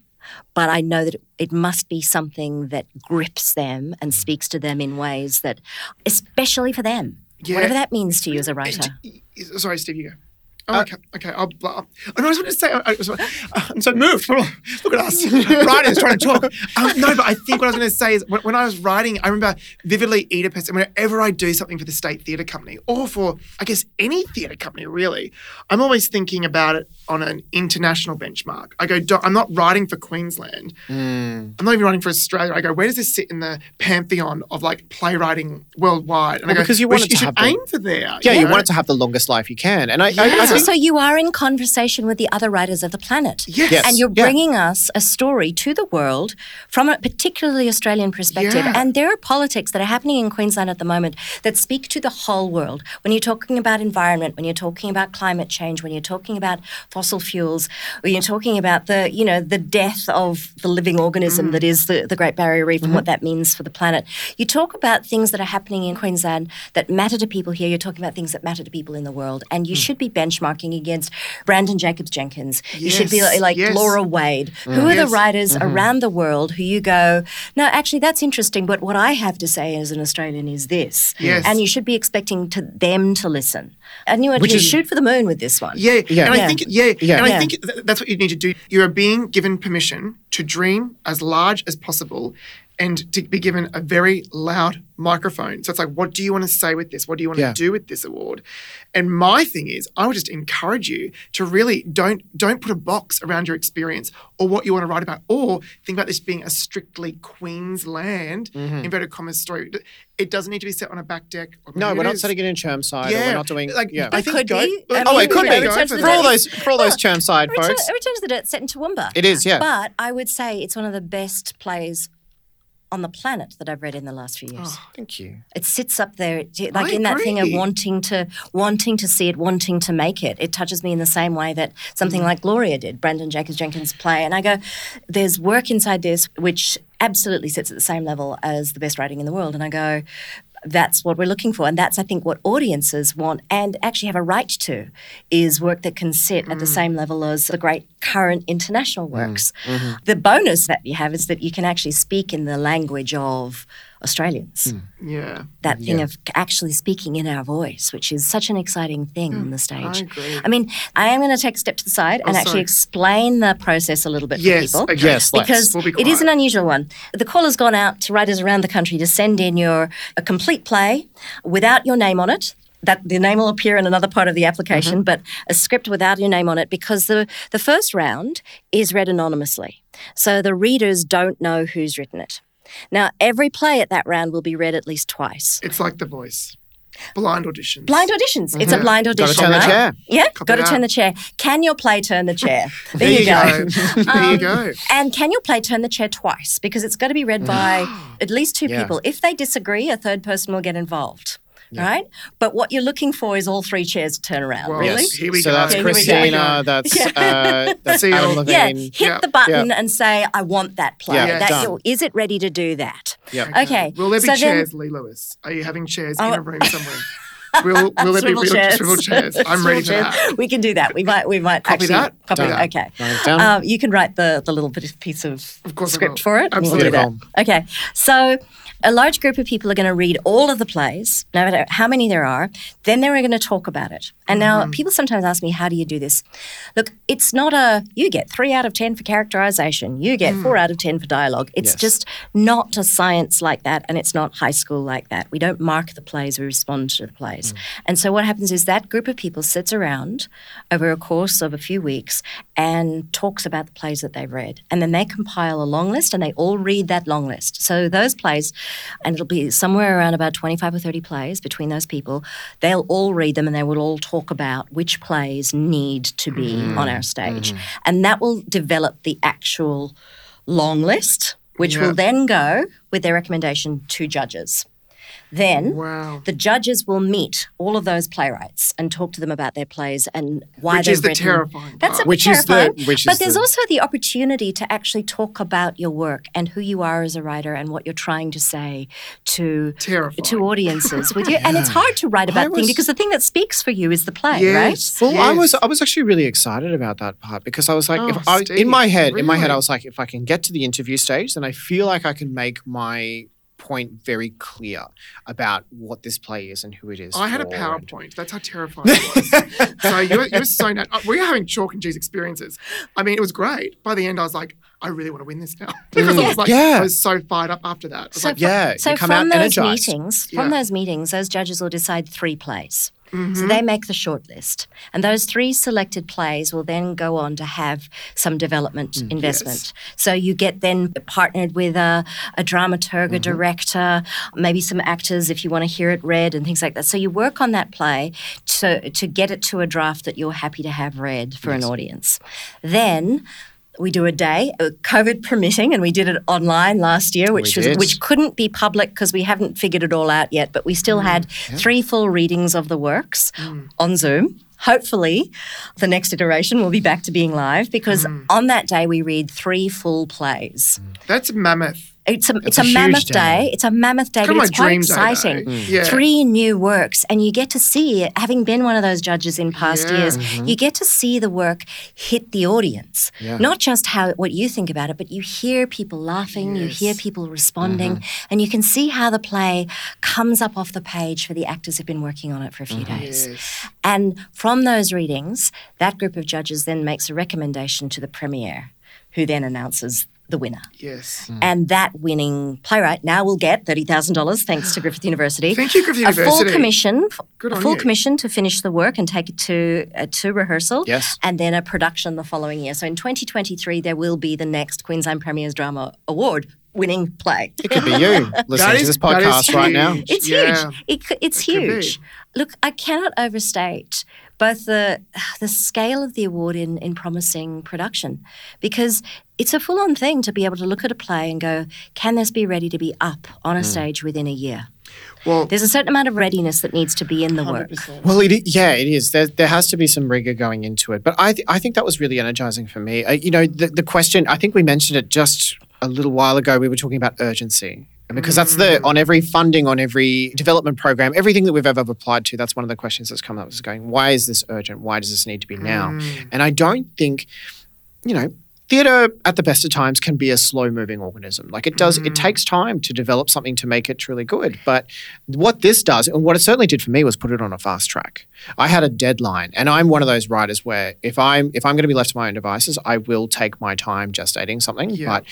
[SPEAKER 2] But I know that it must be something that grips them and mm. speaks to them in ways that, especially for them,
[SPEAKER 4] Yeah.
[SPEAKER 2] whatever that means to you as a writer.
[SPEAKER 4] Sorry, Steve, you go. Oh, uh, okay, okay. I'll, I'll, oh, I was going to say, I, I was, I'm so uh, moved. Look at us, writers trying to talk. Um, no, but I think what I was going to say is when, when I was writing, I remember vividly Oedipus, and whenever I do something for the State Theatre Company, or for, I guess, any theatre company really, I'm always thinking about it on an international benchmark. I go, I'm not writing for Queensland. Hmm. I'm not even writing for Australia. I go, where does this sit in the pantheon of like playwriting worldwide? And
[SPEAKER 3] Well,
[SPEAKER 4] I go,
[SPEAKER 3] because you
[SPEAKER 4] well,
[SPEAKER 3] want it
[SPEAKER 4] you
[SPEAKER 3] to
[SPEAKER 4] should
[SPEAKER 3] have the-
[SPEAKER 4] aim for there.
[SPEAKER 3] Yeah, you
[SPEAKER 4] know?
[SPEAKER 3] want it to have the longest life you can. And I, I, I
[SPEAKER 2] Yes,
[SPEAKER 3] think
[SPEAKER 2] so you are in conversation with the other writers of the planet.
[SPEAKER 4] Yes.
[SPEAKER 3] Yes.
[SPEAKER 2] And you're
[SPEAKER 3] Yeah.
[SPEAKER 2] bringing us a story to the world from a particularly Australian perspective.
[SPEAKER 4] Yeah.
[SPEAKER 2] And there are politics that are happening in Queensland at the moment that speak to the whole world. When you're talking about environment, when you're talking about climate change, when you're talking about fossil fuels, when you're talking about the, you know, the death of the living organism
[SPEAKER 4] Mm.
[SPEAKER 2] that is the, the Great Barrier Reef
[SPEAKER 4] Mm-hmm.
[SPEAKER 2] and what that means for the planet. You talk about things that are happening in Queensland that matter to people here. You're talking about things that matter to people in the world. And
[SPEAKER 4] Mm.
[SPEAKER 2] you should be benchmarking against Branden Jacobs-Jenkins. You should be like, like
[SPEAKER 4] yes.
[SPEAKER 2] Laura Wade. Who mm-hmm. are the
[SPEAKER 4] Yes.
[SPEAKER 2] writers mm-hmm. around the world who you go, no, actually, that's interesting, but what I have to say as an Australian is this.
[SPEAKER 4] Yes.
[SPEAKER 2] And you should be expecting to them to listen. And you want to
[SPEAKER 3] is-
[SPEAKER 2] shoot for the moon with this one.
[SPEAKER 4] Yeah,
[SPEAKER 3] Yeah.
[SPEAKER 4] and
[SPEAKER 2] Yeah.
[SPEAKER 4] I think yeah,
[SPEAKER 3] Yeah.
[SPEAKER 4] and
[SPEAKER 2] Yeah.
[SPEAKER 4] I think th- that's what you need to do. You are being given permission to dream as large as possible, and to be given a very loud microphone. So it's like, what do you want to say with this? What do you want
[SPEAKER 3] Yeah.
[SPEAKER 4] to do with this award? And my thing is, I would just encourage you to really don't don't put a box around your experience or what you want to write about, or think about this being a strictly Queensland mm-hmm. inverted commas story. It doesn't need to be set on a back deck. Or
[SPEAKER 3] no, we're not setting it in Chermside. Or
[SPEAKER 4] Yeah,
[SPEAKER 3] we're not doing.
[SPEAKER 4] like,
[SPEAKER 3] yeah.
[SPEAKER 4] I think
[SPEAKER 2] could
[SPEAKER 4] go-
[SPEAKER 2] be. I
[SPEAKER 4] Oh,
[SPEAKER 3] it could
[SPEAKER 2] you know,
[SPEAKER 3] be
[SPEAKER 2] Return to the
[SPEAKER 3] for all
[SPEAKER 2] Day-
[SPEAKER 3] those for all those Chermside
[SPEAKER 2] Return,
[SPEAKER 3] folks.
[SPEAKER 2] Return to the Dirt set in Toowoomba.
[SPEAKER 3] It is, yeah.
[SPEAKER 2] But I would say it's one of the best plays on the planet that I've read in the last few years.
[SPEAKER 3] Thank you.
[SPEAKER 2] It sits up there, like
[SPEAKER 4] I
[SPEAKER 2] in that thing of wanting to wanting to see it, wanting to make it. It touches me in the same way that
[SPEAKER 4] Mm.
[SPEAKER 2] something like Gloria did, Branden Jacobs-Jenkins' play. And I go, there's work inside this which absolutely sits at the same level as the best writing in the world. And I go, that's what we're looking for. And that's, I think, what audiences want and actually have a right to is work that can sit at the
[SPEAKER 4] Mm.
[SPEAKER 2] same level as the great current international
[SPEAKER 4] Mm.
[SPEAKER 2] works.
[SPEAKER 4] Mm-hmm.
[SPEAKER 2] The bonus that you have is that you can actually speak in the language of Australians mm.
[SPEAKER 4] Yeah.
[SPEAKER 2] that thing of actually speaking in our voice, which is such an exciting thing on mm, the stage.
[SPEAKER 4] agree.
[SPEAKER 2] I mean, I am going to take a step to the side oh, and
[SPEAKER 4] Oh,
[SPEAKER 2] actually
[SPEAKER 4] sorry.
[SPEAKER 2] explain the process a little bit
[SPEAKER 4] Yes.
[SPEAKER 2] for people.
[SPEAKER 4] Okay.
[SPEAKER 3] Yes, let's.
[SPEAKER 2] Because
[SPEAKER 4] We'll be
[SPEAKER 2] it is an unusual one. The call has gone out to writers around the country to send in your a complete play without your name on it. That the name will appear in another part of the application, mm-hmm. but a script without your name on it, because the the first round is read anonymously, so the readers don't know who's written it. Now, every play at that round will be read at least twice.
[SPEAKER 4] It's like The Voice. Blind auditions.
[SPEAKER 2] Blind auditions. It's a mm-hmm. blind
[SPEAKER 3] Gotta
[SPEAKER 2] audition.
[SPEAKER 3] turn the
[SPEAKER 2] right?
[SPEAKER 3] chair.
[SPEAKER 2] Yeah,
[SPEAKER 4] Copy
[SPEAKER 2] got to turn the chair. Can your play turn the chair? There,
[SPEAKER 4] There
[SPEAKER 2] you go.
[SPEAKER 4] there you um, go.
[SPEAKER 2] And can your play turn the chair twice? Because it's got to be read by at least two
[SPEAKER 3] Yeah.
[SPEAKER 2] people. If they disagree, a third person will get involved. Right? But what you're looking for is all three chairs to turn around,
[SPEAKER 4] Well,
[SPEAKER 2] really.
[SPEAKER 3] Yes.
[SPEAKER 4] Here we
[SPEAKER 3] so
[SPEAKER 4] go.
[SPEAKER 3] that's
[SPEAKER 2] Here we go.
[SPEAKER 3] Christina. That's uh, that's Adam
[SPEAKER 4] I'll-
[SPEAKER 2] Yeah, hit
[SPEAKER 4] Yeah.
[SPEAKER 2] the button and say, I want that play.
[SPEAKER 3] Yeah,
[SPEAKER 2] That-
[SPEAKER 3] done.
[SPEAKER 2] is it ready to do that?
[SPEAKER 3] Yep.
[SPEAKER 2] Okay.
[SPEAKER 4] Will there be
[SPEAKER 2] so then-
[SPEAKER 4] chairs, Lee Lewis? Are you having chairs
[SPEAKER 2] Oh.
[SPEAKER 4] in a room somewhere? Will, will there be
[SPEAKER 2] Swivel
[SPEAKER 4] real
[SPEAKER 2] chairs.
[SPEAKER 4] swivel chairs? I'm ready for that.
[SPEAKER 2] We can do that. We might. We might
[SPEAKER 4] Copy
[SPEAKER 2] actually
[SPEAKER 4] that?
[SPEAKER 2] copy
[SPEAKER 3] Done.
[SPEAKER 2] that. Okay.
[SPEAKER 3] Write it down.
[SPEAKER 2] Um, you can write the the little bit- piece of,
[SPEAKER 4] Of course
[SPEAKER 2] script for it. and we'll do that. Okay. So a large group of people are going to read all of the plays, no matter how many there are. Then they're going to talk about it. And now
[SPEAKER 4] Mm-hmm.
[SPEAKER 2] people sometimes ask me, "How do you do this?" Look, it's not a you get three out of ten for characterization, you get
[SPEAKER 4] Mm.
[SPEAKER 2] four out of ten for dialogue. It's
[SPEAKER 3] Yes.
[SPEAKER 2] just not a science like that, and it's not high school like that. We don't mark the plays; we respond to the plays. And so what happens is that group of people sits around over a course of a few weeks and talks about the plays that they've read, and then they compile a long list, and they all read that long list. So those plays, and it'll be somewhere around about twenty-five or thirty plays between those people. They'll all read them, and they will all talk about which plays need to be hmm. on our stage, hmm. and that will develop the actual long list, which
[SPEAKER 4] Yeah.
[SPEAKER 2] will then go with their recommendation to judges. Then
[SPEAKER 4] Wow.
[SPEAKER 2] the judges will meet all of those playwrights and talk to them about their plays and why
[SPEAKER 4] Which
[SPEAKER 2] they've
[SPEAKER 4] is the
[SPEAKER 2] written.
[SPEAKER 4] terrifying
[SPEAKER 2] That's a
[SPEAKER 4] part.
[SPEAKER 2] bit
[SPEAKER 3] Which is the-
[SPEAKER 2] terrifying.
[SPEAKER 3] which
[SPEAKER 2] but
[SPEAKER 3] is
[SPEAKER 2] there's
[SPEAKER 3] the-
[SPEAKER 2] also the opportunity to actually talk about your work and who you are as a writer and what you're trying to say to
[SPEAKER 4] Terrifying.
[SPEAKER 2] to audiences with you. And it's hard to write about
[SPEAKER 3] I
[SPEAKER 2] the because the thing that speaks for you is the play,
[SPEAKER 4] Yes.
[SPEAKER 2] right?
[SPEAKER 3] Well, I was I was actually really excited about that part because I was like, if
[SPEAKER 4] Oh,
[SPEAKER 3] I,
[SPEAKER 4] Steve,
[SPEAKER 3] in my head, in my head. I was like, if I can get to the interview stage, then I feel like I can make my point very clear about what this play is and who it is.
[SPEAKER 4] I had a
[SPEAKER 3] for and-
[SPEAKER 4] PowerPoint. That's how terrifying it was. so you were, you were so nat- uh, we were having chalk and cheese experiences. I mean, it was great. By the end, I was like, I really want to win this now because I was like,
[SPEAKER 3] Yeah.
[SPEAKER 4] I was so fired up after that. I was
[SPEAKER 2] So
[SPEAKER 4] like,
[SPEAKER 2] fr-
[SPEAKER 3] Yeah,
[SPEAKER 2] so
[SPEAKER 3] you come
[SPEAKER 2] from
[SPEAKER 3] out
[SPEAKER 2] those
[SPEAKER 3] energized.
[SPEAKER 2] meetings, from
[SPEAKER 4] Yeah.
[SPEAKER 2] those meetings, those judges will decide three plays.
[SPEAKER 4] Mm-hmm.
[SPEAKER 2] So they make the short list. And those three selected plays will then go on to have some development
[SPEAKER 3] Mm,
[SPEAKER 2] investment. So you get then partnered with a, a dramaturg, a
[SPEAKER 3] Mm-hmm.
[SPEAKER 2] director, maybe some actors if you want to hear it read and things like that. So you work on that play to, to get it to a draft that you're happy to have read for an audience. Then we do a day, uh, COVID permitting, and we did it online last year, which was which couldn't be public because we haven't figured it all out yet. But we still mm, had three full readings of the works mm. on Zoom. Hopefully, the next iteration will be back to being live because mm. on that day we read three full plays.
[SPEAKER 4] that's mammoth.
[SPEAKER 2] It's a it's,
[SPEAKER 3] a
[SPEAKER 2] a, mammoth
[SPEAKER 3] day.
[SPEAKER 2] day. It's a mammoth day,
[SPEAKER 4] Kind
[SPEAKER 2] but it's quite exciting.
[SPEAKER 4] Mm. Yeah.
[SPEAKER 2] Three new works, and you get to see, having been one of those judges in past
[SPEAKER 4] Yeah.
[SPEAKER 2] years, you get to see the work hit the audience.
[SPEAKER 3] Yeah.
[SPEAKER 2] Not just how what you think about it, but you hear people laughing, you hear people responding, and you can see how the play comes up off the page for the actors who've been working on it for a few days.
[SPEAKER 4] Yes.
[SPEAKER 2] And from those readings, that group of judges then makes a recommendation to the premier, who then announces the winner.
[SPEAKER 4] Yes.
[SPEAKER 2] And that winning playwright now will get thirty thousand dollars, thanks to Griffith University.
[SPEAKER 4] Thank you, Griffith
[SPEAKER 2] a full commission,
[SPEAKER 4] Good
[SPEAKER 2] a
[SPEAKER 4] on
[SPEAKER 2] full
[SPEAKER 4] you.
[SPEAKER 2] commission to finish the work and take it to uh, to rehearsal.
[SPEAKER 3] Yes.
[SPEAKER 2] and then a production the following year. So in 2023, there will be the next Queensland Premier's Drama Award winning play.
[SPEAKER 3] It could be you listening to this podcast right now.
[SPEAKER 2] It's
[SPEAKER 4] Yeah.
[SPEAKER 2] huge. It, it's
[SPEAKER 4] It
[SPEAKER 2] huge. Look, I cannot overstate both the the scale of the award in in promising production, because it's a full on thing to be able to look at a play and go, can this be ready to be up on a stage within a year?
[SPEAKER 4] Well,
[SPEAKER 2] There's a certain amount of readiness that needs to be in the work.
[SPEAKER 4] 100%.
[SPEAKER 3] Well, it, yeah, it is. There, there has to be some rigor going into it. But I, th- I think that was really energizing for me. Uh, you know, the, the question, I think we mentioned it just a little while ago. We were talking about urgency. And because that's the, mm. on every funding, on every development program, everything that we've ever applied to, that's one of the questions that's come up is going, why is this urgent? Why does this need to be now? Mm. And I don't think, you know, theatre at the best of times can be a slow moving organism. Like it does, it mm. takes time to develop something to make it truly good. But what this does, and what it certainly did for me, was put it on a fast track. I had a deadline, and I'm one of those writers where if I'm if I'm going to be left to my own devices, I will take my time gestating something.
[SPEAKER 4] Yeah.
[SPEAKER 3] But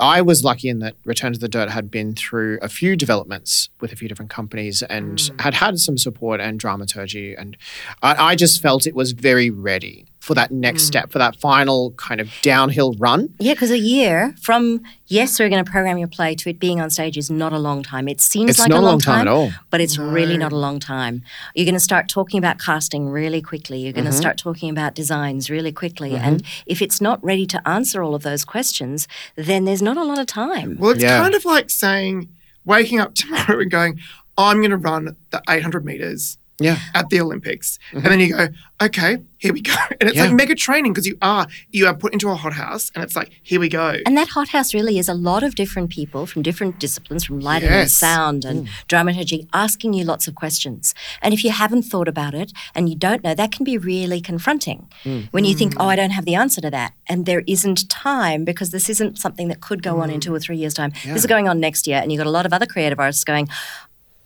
[SPEAKER 3] I was lucky in that Return to the Dirt had been through a few developments with a few different companies and mm. had had some support and dramaturgy. And I, I just felt it was very ready for that next step, for that final kind of downhill run.
[SPEAKER 2] Yeah, because a year from yes, we're going to program your play to it being on stage is not a long time. It seems
[SPEAKER 3] It's
[SPEAKER 2] like
[SPEAKER 3] not
[SPEAKER 2] a
[SPEAKER 3] a
[SPEAKER 2] long,
[SPEAKER 3] long time at all.
[SPEAKER 2] but it's really not a long time. You're going to start talking about casting really quickly. You're going to
[SPEAKER 3] Mm-hmm.
[SPEAKER 2] start talking about designs really quickly, and if it's not ready to answer all of those questions, then there's not a lot of time.
[SPEAKER 4] Well, it's
[SPEAKER 3] Yeah.
[SPEAKER 4] kind of like saying, waking up tomorrow and going, I'm going to run the 800 meters
[SPEAKER 3] Yeah.
[SPEAKER 4] at the Olympics. And mm-hmm. then you go, okay, here we go. And it's
[SPEAKER 3] Yeah.
[SPEAKER 4] like mega training because you are you are put into a hothouse and it's like, here we go.
[SPEAKER 2] And that hothouse really is a lot of different people from different disciplines, from lighting and sound and mm. dramaturgy, asking you lots of questions. And if you haven't thought about it and you don't know, that can be really confronting mm. when you think, mm. oh, I don't have the answer to that. And there isn't time because this isn't something that could go on in two or three years' time. This is going on next year. And you've got a lot of other creative artists going,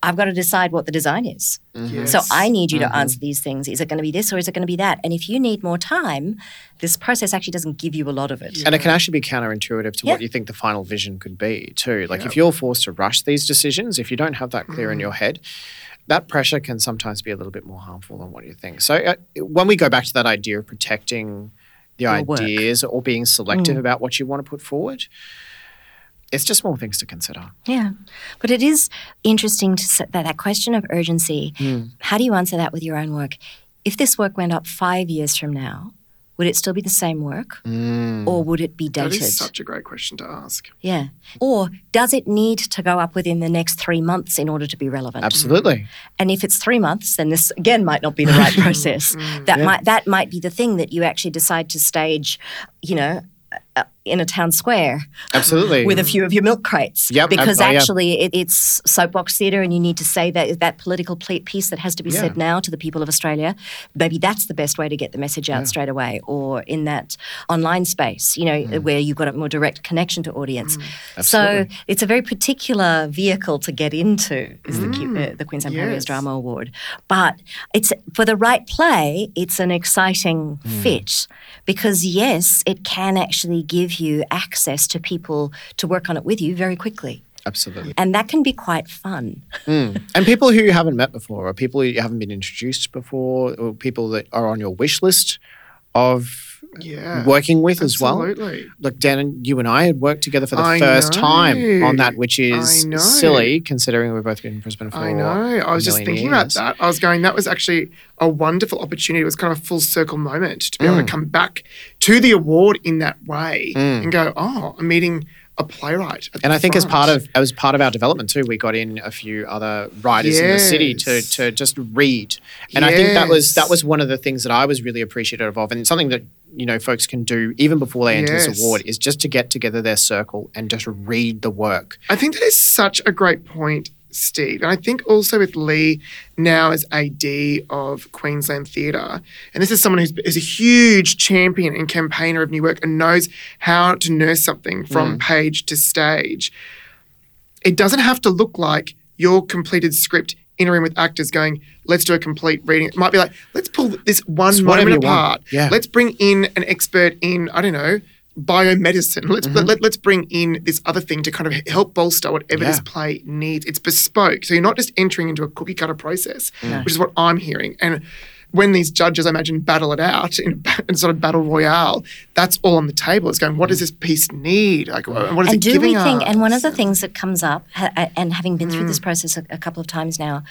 [SPEAKER 2] I've got to decide what the design is. Mm-hmm. So
[SPEAKER 4] Yes.
[SPEAKER 2] I need you to mm-hmm. answer these things. Is it going to be this or is it going to be that? And if you need more time, this process actually doesn't give you a lot of it.
[SPEAKER 3] And it can actually be counterintuitive to
[SPEAKER 2] Yeah.
[SPEAKER 3] what you think the final vision could be, too. Like if you're forced to rush these decisions, if you don't have that clear in mm-hmm. your head, that pressure can sometimes be a little bit more harmful than what you think. So uh, when we go back to that idea of protecting the
[SPEAKER 2] Your work.
[SPEAKER 3] ideas or being selective mm. about what you want to put forward, it's just more things to consider.
[SPEAKER 2] Yeah, but it is interesting to set that that question of urgency. Hmm. How do you answer that with your own work? If this work went up five years from now, would it still be the same work, hmm. or would it be dated?
[SPEAKER 4] is such a great question to ask.
[SPEAKER 2] yeah, or does it need to go up within the next three months in order to be relevant?
[SPEAKER 3] Absolutely.
[SPEAKER 2] And if it's three months, then this again might not be the right process. Hmm. That might that might be the thing that you actually decide to stage, you know, in a town square
[SPEAKER 3] Absolutely.
[SPEAKER 2] with a few of your milk crates.
[SPEAKER 3] Yep,
[SPEAKER 2] Because
[SPEAKER 3] oh, yeah.
[SPEAKER 2] actually, it, it's soapbox theatre, and you need to say that that political piece that has to be
[SPEAKER 3] Yeah.
[SPEAKER 2] said now to the people of Australia. Maybe that's the best way to get the message out straight away, or in that online space, you know,
[SPEAKER 3] Mm.
[SPEAKER 2] where you've got a more direct connection to audience. So it's a very particular vehicle to get into. Is the, Q- uh, the Queensland
[SPEAKER 4] Yes.
[SPEAKER 2] Drama Award, but it's for the right play. It's an exciting
[SPEAKER 3] Mm.
[SPEAKER 2] fit because yes, it can actually give you access to people to work on it with you very quickly.
[SPEAKER 3] Absolutely.
[SPEAKER 2] And that can be quite fun. Mm.
[SPEAKER 3] And people who you haven't met before, or people you haven't been introduced before, or people that are on your wish list of
[SPEAKER 4] Yeah.
[SPEAKER 3] working with as well. Look, Dan, and you and I had worked together for the
[SPEAKER 4] I
[SPEAKER 3] first time on that, which is silly considering we've both been in Brisbane for
[SPEAKER 4] I know. I was just thinking about that. I was going, that was actually a wonderful opportunity. It was kind of a full circle moment to be able to
[SPEAKER 3] Mm.
[SPEAKER 4] come back to the award in that way and go, oh, I'm meeting a playwright.
[SPEAKER 3] And I think as part of as part of our development too, we got in a few other writers in the city to to just read. And I think that was that was one of the things that I was really appreciative of, and something that you know folks can do even before they enter this award is just to get together their circle and just read the work.
[SPEAKER 4] I think that is such a great point, Steve. And I think also with Lee now as AD of Queensland Theatre, and this is someone who's is a huge champion and campaigner of new work and knows how to nurse something from page to stage. It doesn't have to look like your completed script in a room with actors going, let's do a complete reading. It might be like, let's pull this one
[SPEAKER 3] It's
[SPEAKER 4] moment apart.
[SPEAKER 3] Yeah.
[SPEAKER 4] Let's bring in an expert in, I don't know, biomedicine. Let's
[SPEAKER 3] Mm-hmm.
[SPEAKER 4] let, let's bring in this other thing to kind of help bolster whatever this play needs. It's bespoke. So you're not just entering into a cookie cutter process, which is what I'm hearing. And when these judges, I imagine, battle it out in, in sort of battle royale, that's all on the table. It's going, what does this piece need? Like, what is
[SPEAKER 2] and
[SPEAKER 4] it
[SPEAKER 2] do
[SPEAKER 4] giving
[SPEAKER 2] we think?
[SPEAKER 4] us?
[SPEAKER 2] And one of the things that comes up, ha- and having been through
[SPEAKER 4] Mm.
[SPEAKER 2] this process a, a couple of times now,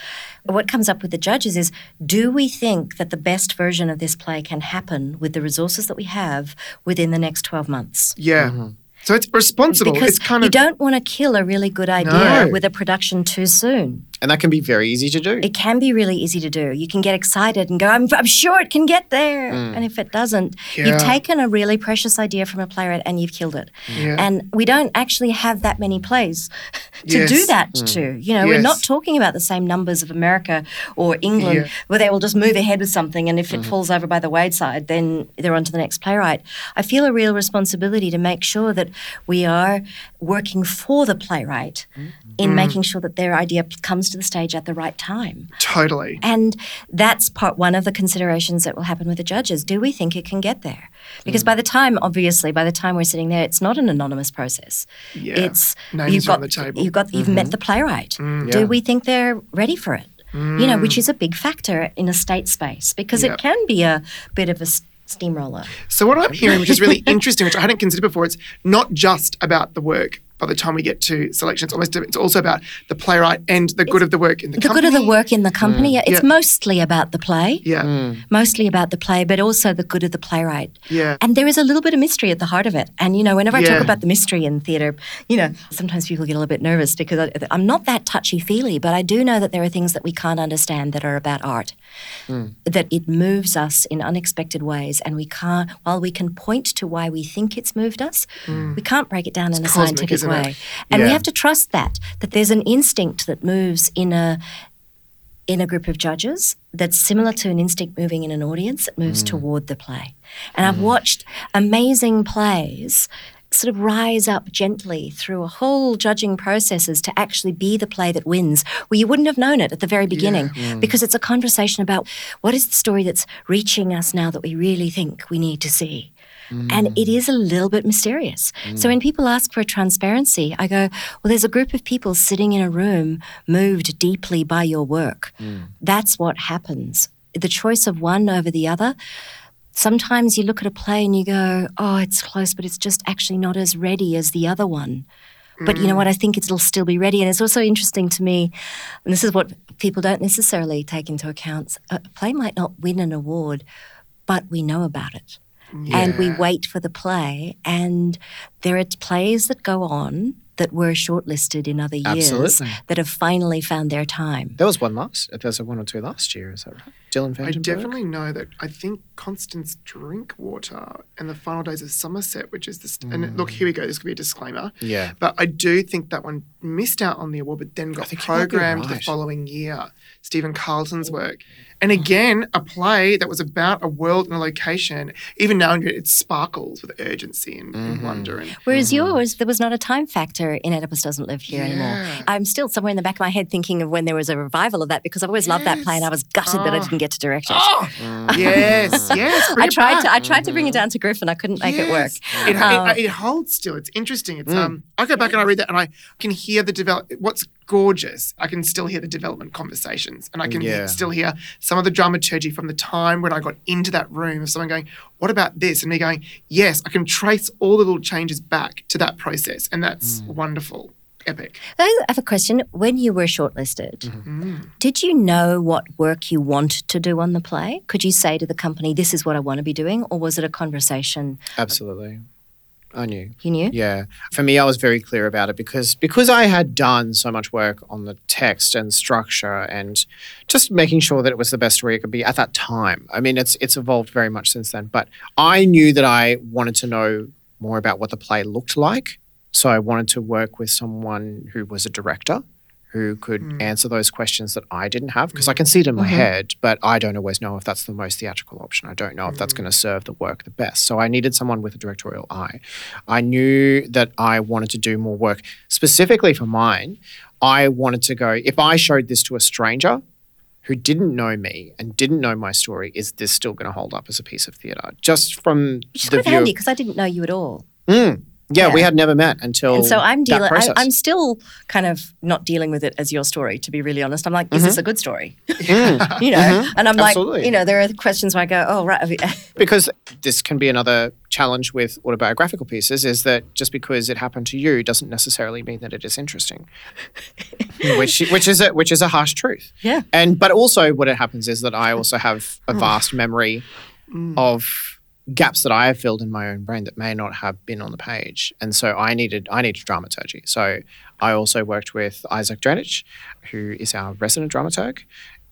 [SPEAKER 2] what comes up with the judges is: Do we think that the best version of this play can happen with the resources that we have within the next twelve months?
[SPEAKER 4] yeah. So it's responsible.
[SPEAKER 2] Because
[SPEAKER 4] it's kind of you
[SPEAKER 2] don't want to kill a really good idea
[SPEAKER 4] No.
[SPEAKER 2] with a production too soon.
[SPEAKER 3] And that can be very easy to do.
[SPEAKER 2] It can be really easy to do. You can get excited and go, I'm, I'm sure it can get there.
[SPEAKER 3] Mm.
[SPEAKER 2] And if it doesn't,
[SPEAKER 4] Yeah.
[SPEAKER 2] you've taken a really precious idea from a playwright and you've killed it.
[SPEAKER 4] Yeah.
[SPEAKER 2] And we don't actually have that many plays to do
[SPEAKER 4] Yes.
[SPEAKER 2] that to. You know, we're not talking about the same numbers of America or England
[SPEAKER 4] Yeah.
[SPEAKER 2] where they will just move ahead with something and if
[SPEAKER 3] Mm-hmm.
[SPEAKER 2] it falls over by the wayside, then they're on to the next playwright. I feel a real responsibility to make sure that we are working for the playwright
[SPEAKER 3] Mm-hmm.
[SPEAKER 2] in making sure that their idea comes to the stage at the right time.
[SPEAKER 4] totally.
[SPEAKER 2] And that's part one of the considerations that will happen with the judges. Do we think it can get there? Because
[SPEAKER 4] Mm.
[SPEAKER 2] by the time, obviously, by the time we're sitting there, it's not an anonymous process.
[SPEAKER 4] Yeah.
[SPEAKER 2] It's
[SPEAKER 4] Names
[SPEAKER 2] you've got
[SPEAKER 4] on the table.
[SPEAKER 2] you've got you've met the playwright.
[SPEAKER 3] Yeah.
[SPEAKER 2] Do we think they're ready for it? You know, which is a big factor in a state space because
[SPEAKER 4] Yeah.
[SPEAKER 2] it can be a bit of a steamroller.
[SPEAKER 4] So what I'm hearing, which is really interesting, which I hadn't considered before, it's not just about the work, by the time we get to selection. It's almost it's also about the playwright and the good of the work in the,
[SPEAKER 2] The
[SPEAKER 4] company.
[SPEAKER 2] good of the work in the mm. company. yeah, It's
[SPEAKER 4] Yeah.
[SPEAKER 2] mostly about the play.
[SPEAKER 4] Yeah, mm.
[SPEAKER 2] Mostly about the play, but also the good of the playwright.
[SPEAKER 4] yeah.
[SPEAKER 2] And there is a little bit of mystery at the heart of it. And, you know, whenever I
[SPEAKER 4] Yeah.
[SPEAKER 2] talk about the mystery in theatre, you know, sometimes people get a little bit nervous because I, I'm not that touchy feely, but I do know that there are things that we can't understand that are about art. Mm. That it moves us in unexpected ways. And we can't, while we can point to why we think it's moved us, we can't break it down in a
[SPEAKER 4] cosmic,
[SPEAKER 2] scientific
[SPEAKER 4] isn't it?
[SPEAKER 2] Way. And we have to trust that, that there's an instinct that moves in a in a group of judges that's similar to an instinct moving in an audience that moves mm. toward the play. And I've mm. watched amazing plays sort of rise up gently through a whole judging processes to actually be the play that wins where you wouldn't have known it at the very beginning mm. because it's a conversation about what is the story that's reaching us now that we really think we need to see and it mm. is a little bit mysterious. So when mm. people ask for transparency, I go, well, there's a group of people sitting in a room moved deeply by your work. Mm. That's what happens. The choice of one over the other. Sometimes you look at a play and you go, oh, it's close, but it's just actually not as ready as the other one. But you know what? I think it'll still be ready. And it's also interesting to me, and this is what people don't necessarily take into account a play might not win an award, but we know about it and we wait for the play. And there are plays that go on that were shortlisted in other years
[SPEAKER 3] Absolutely.
[SPEAKER 2] that have finally found their time.
[SPEAKER 3] There was one last. There was one or two last year. Is that right? Dylan
[SPEAKER 4] I definitely know that. I think Constance Drinkwater and the Final Days of Somerset, which is the st- and look here we go. This could be a disclaimer.
[SPEAKER 3] Yeah.
[SPEAKER 4] But I do think that one missed out on the award, but then got
[SPEAKER 3] think you might be
[SPEAKER 4] programmed the following year. Stephen Carleton's work. And again, a play that was about a world and a location. Even now, it sparkles with urgency and, and
[SPEAKER 3] Mm-hmm.
[SPEAKER 4] wonder. And
[SPEAKER 2] Whereas yours, there was not a time factor in Oedipus Doesn't Live Here
[SPEAKER 4] Yeah.
[SPEAKER 2] anymore. I'm still somewhere in the back of my head thinking of when there was a revival of that because I've always loved that play and I was gutted that I didn't get to direct it.
[SPEAKER 4] oh, yes, yes.
[SPEAKER 2] I tried to I tried to bring it down to Griffin. I couldn't make it work.
[SPEAKER 4] It,
[SPEAKER 2] Um,
[SPEAKER 4] it, it holds still. It's interesting. It's um. I go back and I read that, and I can hear the develop. What's gorgeous, I can still hear the development conversations, and I can
[SPEAKER 3] Yeah.
[SPEAKER 4] still hear some of the dramaturgy from the time when I got into that room of someone going, "What about this?" and me going, "Yes, I can trace all the little changes back to that process, and that's wonderful, epic."
[SPEAKER 2] I have a question. When you were shortlisted,
[SPEAKER 3] Mm-hmm.
[SPEAKER 2] did you know what work you want to do on the play? Could you say to the company, "This is what I want to be doing," or was it a conversation
[SPEAKER 3] Absolutely. I knew.
[SPEAKER 2] you knew?
[SPEAKER 3] Yeah. For me, I was very clear about it because because I had done so much work on the text and structure and just making sure that it was the best story it could be at that time. I mean, it's it's evolved very much since then, but I knew that I wanted to know more about what the play looked like. So I wanted to work with someone who was a director who could hmm. answer those questions that I didn't have because I hmm. can see it in my mm-hmm. head, but I don't always know if that's the most theatrical option. I don't know if that's hmm. going to serve the work the best. So I needed someone with a directorial eye. I knew that I wanted to do more work specifically for mine. I wanted to go, if I showed this to a stranger who didn't know me and didn't know my story, is this still going to hold up as a piece of theatre? Just from
[SPEAKER 2] Which
[SPEAKER 3] the view.
[SPEAKER 2] handy because I didn't know you at all.
[SPEAKER 3] Mm. Yeah, we had never met until
[SPEAKER 2] And so I'm dealing. I'm still kind of not dealing with it as your story. To be really honest, I'm like, is this mm-hmm. a good story?
[SPEAKER 3] Mm.
[SPEAKER 2] you know, mm-hmm. and I'm like, you know, there are questions where I go, oh right,
[SPEAKER 3] because this can be another challenge with autobiographical pieces is that just because it happened to you doesn't necessarily mean that it is interesting which which is a which is a harsh truth
[SPEAKER 2] Yeah.
[SPEAKER 3] and but also what it happens is that i also have a mm. vast memory mm. of gaps that i have filled in my own brain that may not have been on the page. And so i needed i needed dramaturgy. So i also worked with Isaac Drandic who is our resident dramaturg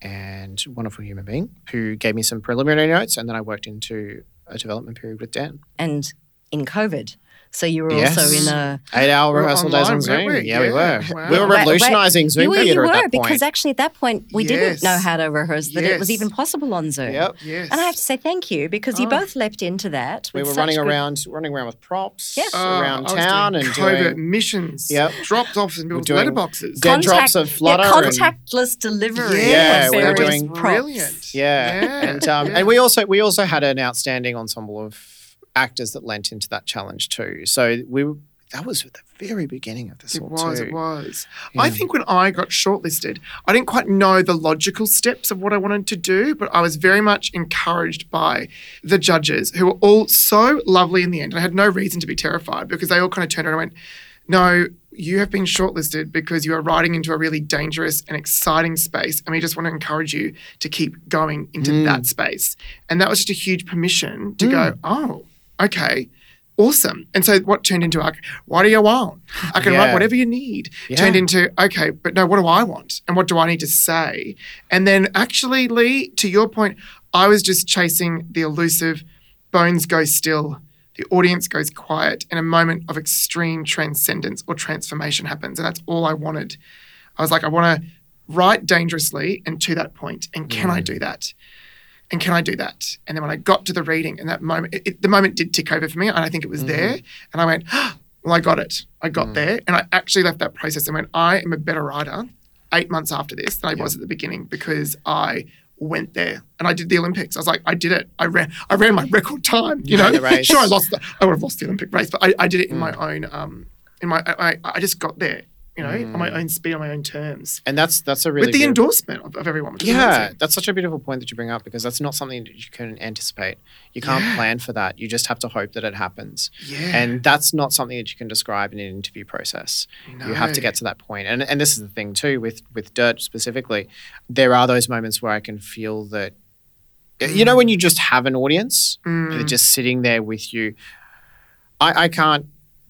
[SPEAKER 3] and wonderful human being who gave me some preliminary notes. And then i worked into a development period with dan.
[SPEAKER 2] And in COVID, so you were
[SPEAKER 3] Yes.
[SPEAKER 2] also in a.
[SPEAKER 3] Eight hour rehearsal days on Zoom.
[SPEAKER 4] weren't we?
[SPEAKER 3] Yeah, we were.
[SPEAKER 4] Wow.
[SPEAKER 3] We were revolutionizing Zoom
[SPEAKER 2] you were,
[SPEAKER 3] theatre
[SPEAKER 2] you
[SPEAKER 3] at
[SPEAKER 2] were
[SPEAKER 3] that
[SPEAKER 2] because actually at that point we didn't know how to rehearse that it was even possible on Zoom.
[SPEAKER 3] Yep.
[SPEAKER 4] Yes.
[SPEAKER 2] And I have to say thank you because you
[SPEAKER 4] Oh.
[SPEAKER 2] both leapt into that.
[SPEAKER 3] We were running
[SPEAKER 2] good-
[SPEAKER 3] around, running around with props
[SPEAKER 2] Yeah.
[SPEAKER 4] Oh,
[SPEAKER 3] around
[SPEAKER 4] I was
[SPEAKER 3] town
[SPEAKER 4] doing
[SPEAKER 3] and
[SPEAKER 4] covert
[SPEAKER 3] doing
[SPEAKER 4] missions.
[SPEAKER 3] Yep.
[SPEAKER 4] Dropped off in people's letterboxes.
[SPEAKER 3] dead drops of flutter
[SPEAKER 2] Yeah,
[SPEAKER 3] and-
[SPEAKER 2] contactless delivery.
[SPEAKER 3] Yeah, we were
[SPEAKER 2] various
[SPEAKER 3] doing-
[SPEAKER 4] Brilliant.
[SPEAKER 3] Yeah,
[SPEAKER 4] Yeah,
[SPEAKER 3] and um,
[SPEAKER 4] yeah.
[SPEAKER 3] and we also we also had an outstanding ensemble of actors that lent into that challenge too. So we that was at the very beginning of this
[SPEAKER 4] It was,
[SPEAKER 3] too.
[SPEAKER 4] it was. I think when I got shortlisted, I didn't quite know the logical steps of what I wanted to do, but I was very much encouraged by the judges who were all so lovely in the end. I had no reason to be terrified because they all kind of turned around and went, no, you have been shortlisted because you are riding into a really dangerous and exciting space. And we just want to encourage you to keep going into
[SPEAKER 3] Mm.
[SPEAKER 4] that space. And that was just a huge permission to go, oh, okay, awesome. And so what turned into like, what do you want? I can write whatever you need.
[SPEAKER 3] Yeah.
[SPEAKER 4] Turned into, okay, but no, what do I want? And what do I need to say? And then actually, Lee, to your point, I was just chasing the elusive bones go still. The audience goes quiet, and a moment of extreme transcendence or transformation happens. And that's all I wanted. I was like, I want to write dangerously and to that point. And can I mm. do that? And can I do that? And then when I got to the reading, and that moment, it, it- the moment did tick over for me, and I think it was there. And I went, ah, well, I got it. I got there. And I actually left that process and went, I am a better writer eight months after this than I was at the beginning because I went there and I did the Olympics. I was like, I did it. I ran. I ran my record time. You know,
[SPEAKER 3] the race.
[SPEAKER 4] sure, I lost. The, I would have lost the Olympic race, but I, I did it in my own. Um, in my, I I just got there. You know, on my own speed, on my own terms,
[SPEAKER 3] And that's that's a really
[SPEAKER 4] with the
[SPEAKER 3] good-
[SPEAKER 4] endorsement of, of everyone.
[SPEAKER 3] Yeah, that's such a beautiful point that you bring up because that's not something that you can anticipate. You can't plan for that. You just have to hope that it happens.
[SPEAKER 4] Yeah.
[SPEAKER 3] And that's not something that you can describe in an interview process. You have to get to that point. And and this is the thing too with with dirt specifically. There are those moments where I can feel that you know when you just have an audience and they're
[SPEAKER 4] Mm.
[SPEAKER 3] just sitting there with you. I, I can't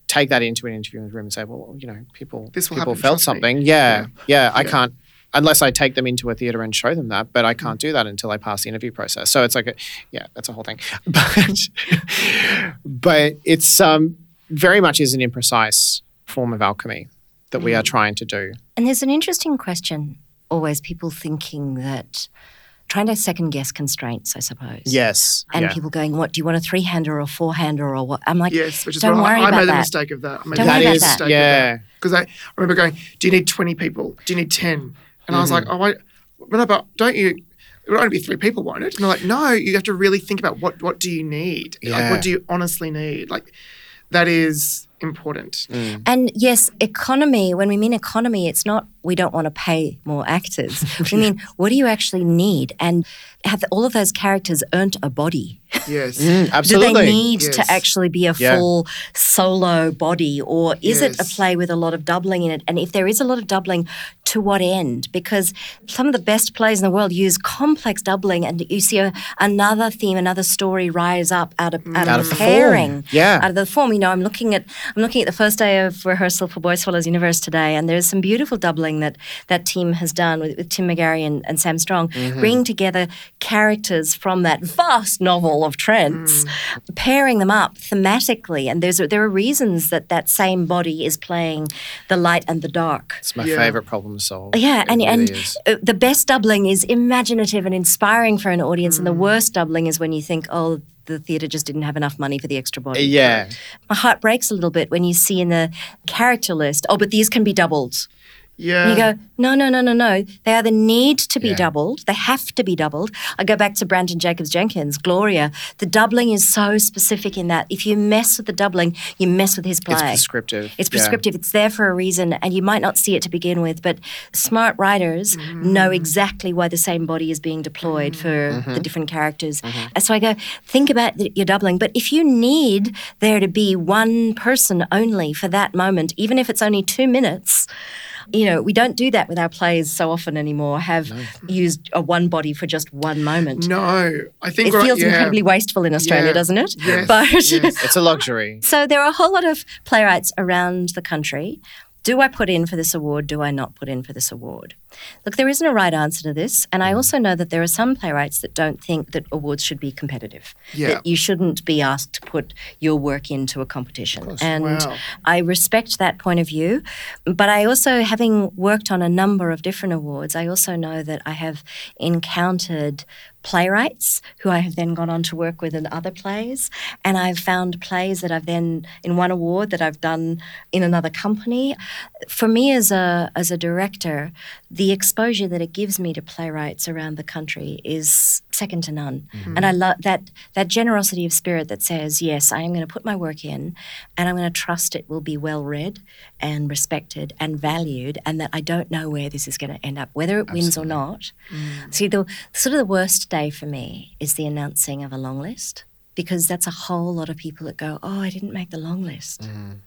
[SPEAKER 3] take that into an interviewing room and say, well, you know, people
[SPEAKER 4] This will
[SPEAKER 3] people felt
[SPEAKER 4] trust me.
[SPEAKER 3] something. Yeah, yeah. I
[SPEAKER 4] Yeah.
[SPEAKER 3] can't unless I take them into a theater and show them that, but I can't do that until I pass the interview process. So it's like, a, yeah, that's a whole thing. But but it's um, very much is an imprecise form of alchemy that we are trying to do.
[SPEAKER 2] And there's an interesting question always people thinking that trying to second guess constraints, I suppose.
[SPEAKER 3] Yes.
[SPEAKER 2] And
[SPEAKER 3] yeah.
[SPEAKER 2] people going, what, do you want a three hander or a four hander or what? I'm like,
[SPEAKER 4] Yes, which is
[SPEAKER 2] don't
[SPEAKER 4] what
[SPEAKER 2] worry
[SPEAKER 4] I, I
[SPEAKER 2] about
[SPEAKER 4] made the mistake of that. I made
[SPEAKER 2] Don't
[SPEAKER 4] the
[SPEAKER 2] worry about
[SPEAKER 3] is,
[SPEAKER 2] that.
[SPEAKER 3] yeah.
[SPEAKER 4] Because I, I remember going, do you need 20 people? Do you need 10? And I was
[SPEAKER 3] Mm-hmm.
[SPEAKER 4] like, oh, wait, but, no, but don't you, it would only be three people, won't it? And they're like, no, you have to really think about what, what do you need? Like, what do you honestly need? Like, that is important.
[SPEAKER 3] Mm.
[SPEAKER 2] And yes, economy, when we mean economy, it's not we don't want to pay more actors. I mean, what do you actually need? And have all of those characters earned a body?
[SPEAKER 4] Yes.
[SPEAKER 3] Mm, absolutely.
[SPEAKER 2] Do they need
[SPEAKER 4] Yes.
[SPEAKER 2] to actually be a
[SPEAKER 3] Yeah.
[SPEAKER 2] full solo body, or is it a play with a lot of doubling in it? And if there is a lot of doubling, to what end? Because some of the best plays in the world use complex doubling, and you see a, another theme, another story rise up out of out,
[SPEAKER 3] Out
[SPEAKER 2] of
[SPEAKER 3] of
[SPEAKER 2] the
[SPEAKER 3] the form.
[SPEAKER 2] pairing,
[SPEAKER 3] Yeah.
[SPEAKER 2] out of the form. You know, I'm looking at I'm looking at the first day of rehearsal for Boy Swallows Universe today, and there's some beautiful doubling that that team has done with, with Tim McGarry and, and Sam Strong,
[SPEAKER 3] Mm-hmm.
[SPEAKER 2] bringing together characters from that vast novel of Trent's, pairing them up thematically, and there's there are reasons that that same body is playing the light and the dark.
[SPEAKER 3] It's my
[SPEAKER 4] Yeah.
[SPEAKER 3] favorite problem to solve.
[SPEAKER 2] Yeah,
[SPEAKER 3] It
[SPEAKER 2] and
[SPEAKER 3] really
[SPEAKER 2] and
[SPEAKER 3] is.
[SPEAKER 2] uh, the best doubling is imaginative and inspiring for an audience,
[SPEAKER 3] Mm.
[SPEAKER 2] and the worst doubling is when you think, oh. The theatre just didn't have enough money for the extra body.
[SPEAKER 3] yeah.
[SPEAKER 2] My heart breaks a little bit when you see in the character list, oh, but these can be doubled.
[SPEAKER 4] Yeah.
[SPEAKER 2] And you go, no, no, no, no, no. They either need to be
[SPEAKER 3] Yeah.
[SPEAKER 2] doubled, they have to be doubled. I go back to Branden Jacobs-Jenkins, Gloria. The doubling is so specific in that if you mess with the doubling, you mess with his play.
[SPEAKER 3] It's prescriptive.
[SPEAKER 2] It's
[SPEAKER 3] Yeah.
[SPEAKER 2] prescriptive. It's there for a reason, and you might not see it to begin with, but smart writers mm-hmm. know exactly why the same body is being deployed for mm-hmm. the different characters. Mm-hmm. And So I go, think about th- your doubling. But if you need there to be one person only for that moment, even if it's only two minutes, you know, we don't do that with our plays so often anymore. Have used a one body for just one moment.
[SPEAKER 4] No, I think
[SPEAKER 2] It feels
[SPEAKER 4] yeah.
[SPEAKER 2] incredibly wasteful in Australia,
[SPEAKER 4] Yeah.
[SPEAKER 2] doesn't it?
[SPEAKER 4] Yes,
[SPEAKER 2] But
[SPEAKER 4] yes.
[SPEAKER 3] It's a luxury.
[SPEAKER 2] so there are a whole lot of playwrights around the country. Do I put in for this award? Do I not put in for this award? Look, there isn't a right answer to this. And
[SPEAKER 4] Mm.
[SPEAKER 2] I also know that there are some playwrights that don't think that awards should be competitive.
[SPEAKER 4] Yeah.
[SPEAKER 2] That you shouldn't be asked to put your work into a competition. And
[SPEAKER 4] Wow.
[SPEAKER 2] I respect that point of view. But I also, having worked on a number of different awards, I also know that I have encountered playwrights who I have then gone on to work with in other plays. And I've found plays that I've then, in one award that I've done in another company. For me as a, as a director, the exposure that it gives me to playwrights around the country is second to none. Mm-hmm. And I love that, that generosity of spirit that says, yes, I am going to put my work in and I'm going to trust it will be well read and respected and valued and that I don't know where this is going to end up, whether it wins or not. Mm. See, the sort of the worst day for me is the announcing of a long list because that's a whole lot of people that go, oh, I didn't make the long list. Mm.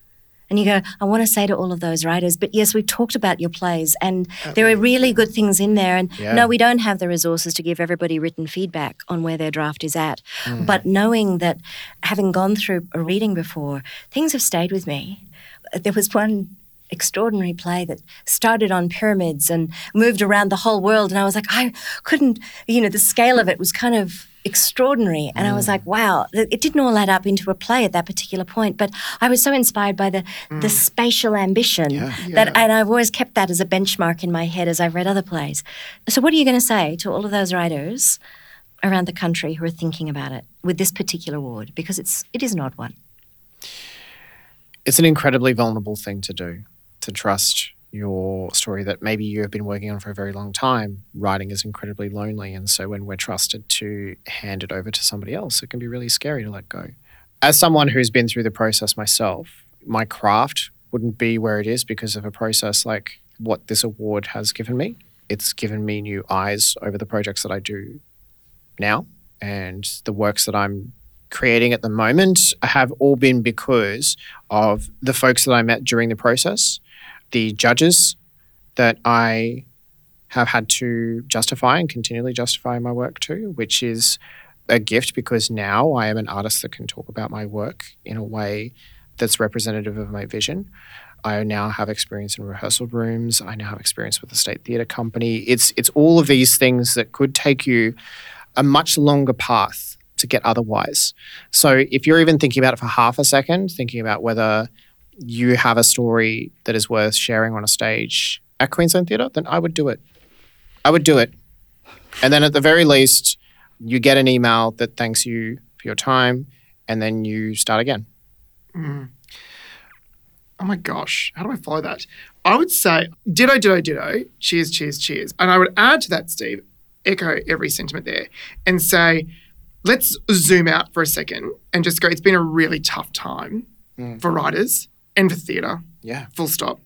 [SPEAKER 2] And you go, I want to say to all of those writers, but yes, we've talked about your plays and there are really good things in there. And
[SPEAKER 3] Yeah.
[SPEAKER 2] no, we don't have the resources to give everybody written feedback on where their draft is at. Mm. But knowing that having gone through a reading before, things have stayed with me. There was one extraordinary play that started on pyramids and moved around the whole world. And I was like, I couldn't, you know, the scale of it was kind of extraordinary. And I was mm. like, wow, it didn't all add up into a play at that particular point. But I was so inspired by the, mm. the spatial ambition that, and I've always kept that as a benchmark in my head as I've read other plays. So, what are you going to say to all of those writers around the country who are thinking about it with this particular award? Because it's, it is an odd one.
[SPEAKER 3] it's an incredibly vulnerable thing to do to trust your story that maybe you have been working on for a very long time. Writing is incredibly lonely and so when we're trusted to hand it over to somebody else it can be really scary to let go. As someone who's been through the process myself my craft wouldn't be where it is because of a process like what this award has given me. It's given me new eyes over the projects that i do now and the works that i'm creating at the moment have all been because of the folks that I met during the process, the judges that I have had to justify and continually justify my work to, which is a gift because now I am an artist that can talk about my work in a way that's representative of my vision. I now have experience in rehearsal rooms. I now have experience with the State Theatre Company. It's it's all of these things that could take you a much longer path to get otherwise. So if you're even thinking about it for half a second, thinking about whether you have a story that is worth sharing on a stage at Queensland Theatre, then I would do it. I would do it. And then at the very least, you get an email that thanks you for your time, and then you start again. Mm.
[SPEAKER 4] Oh my gosh, how do I follow that? I would say ditto, ditto, ditto, cheers, cheers, cheers. And I would add to that, Steve, echo every sentiment there and say, let's zoom out for a second and just go, it's been a really tough time mm. for writers and for theatre,
[SPEAKER 3] Yeah.
[SPEAKER 4] full stop.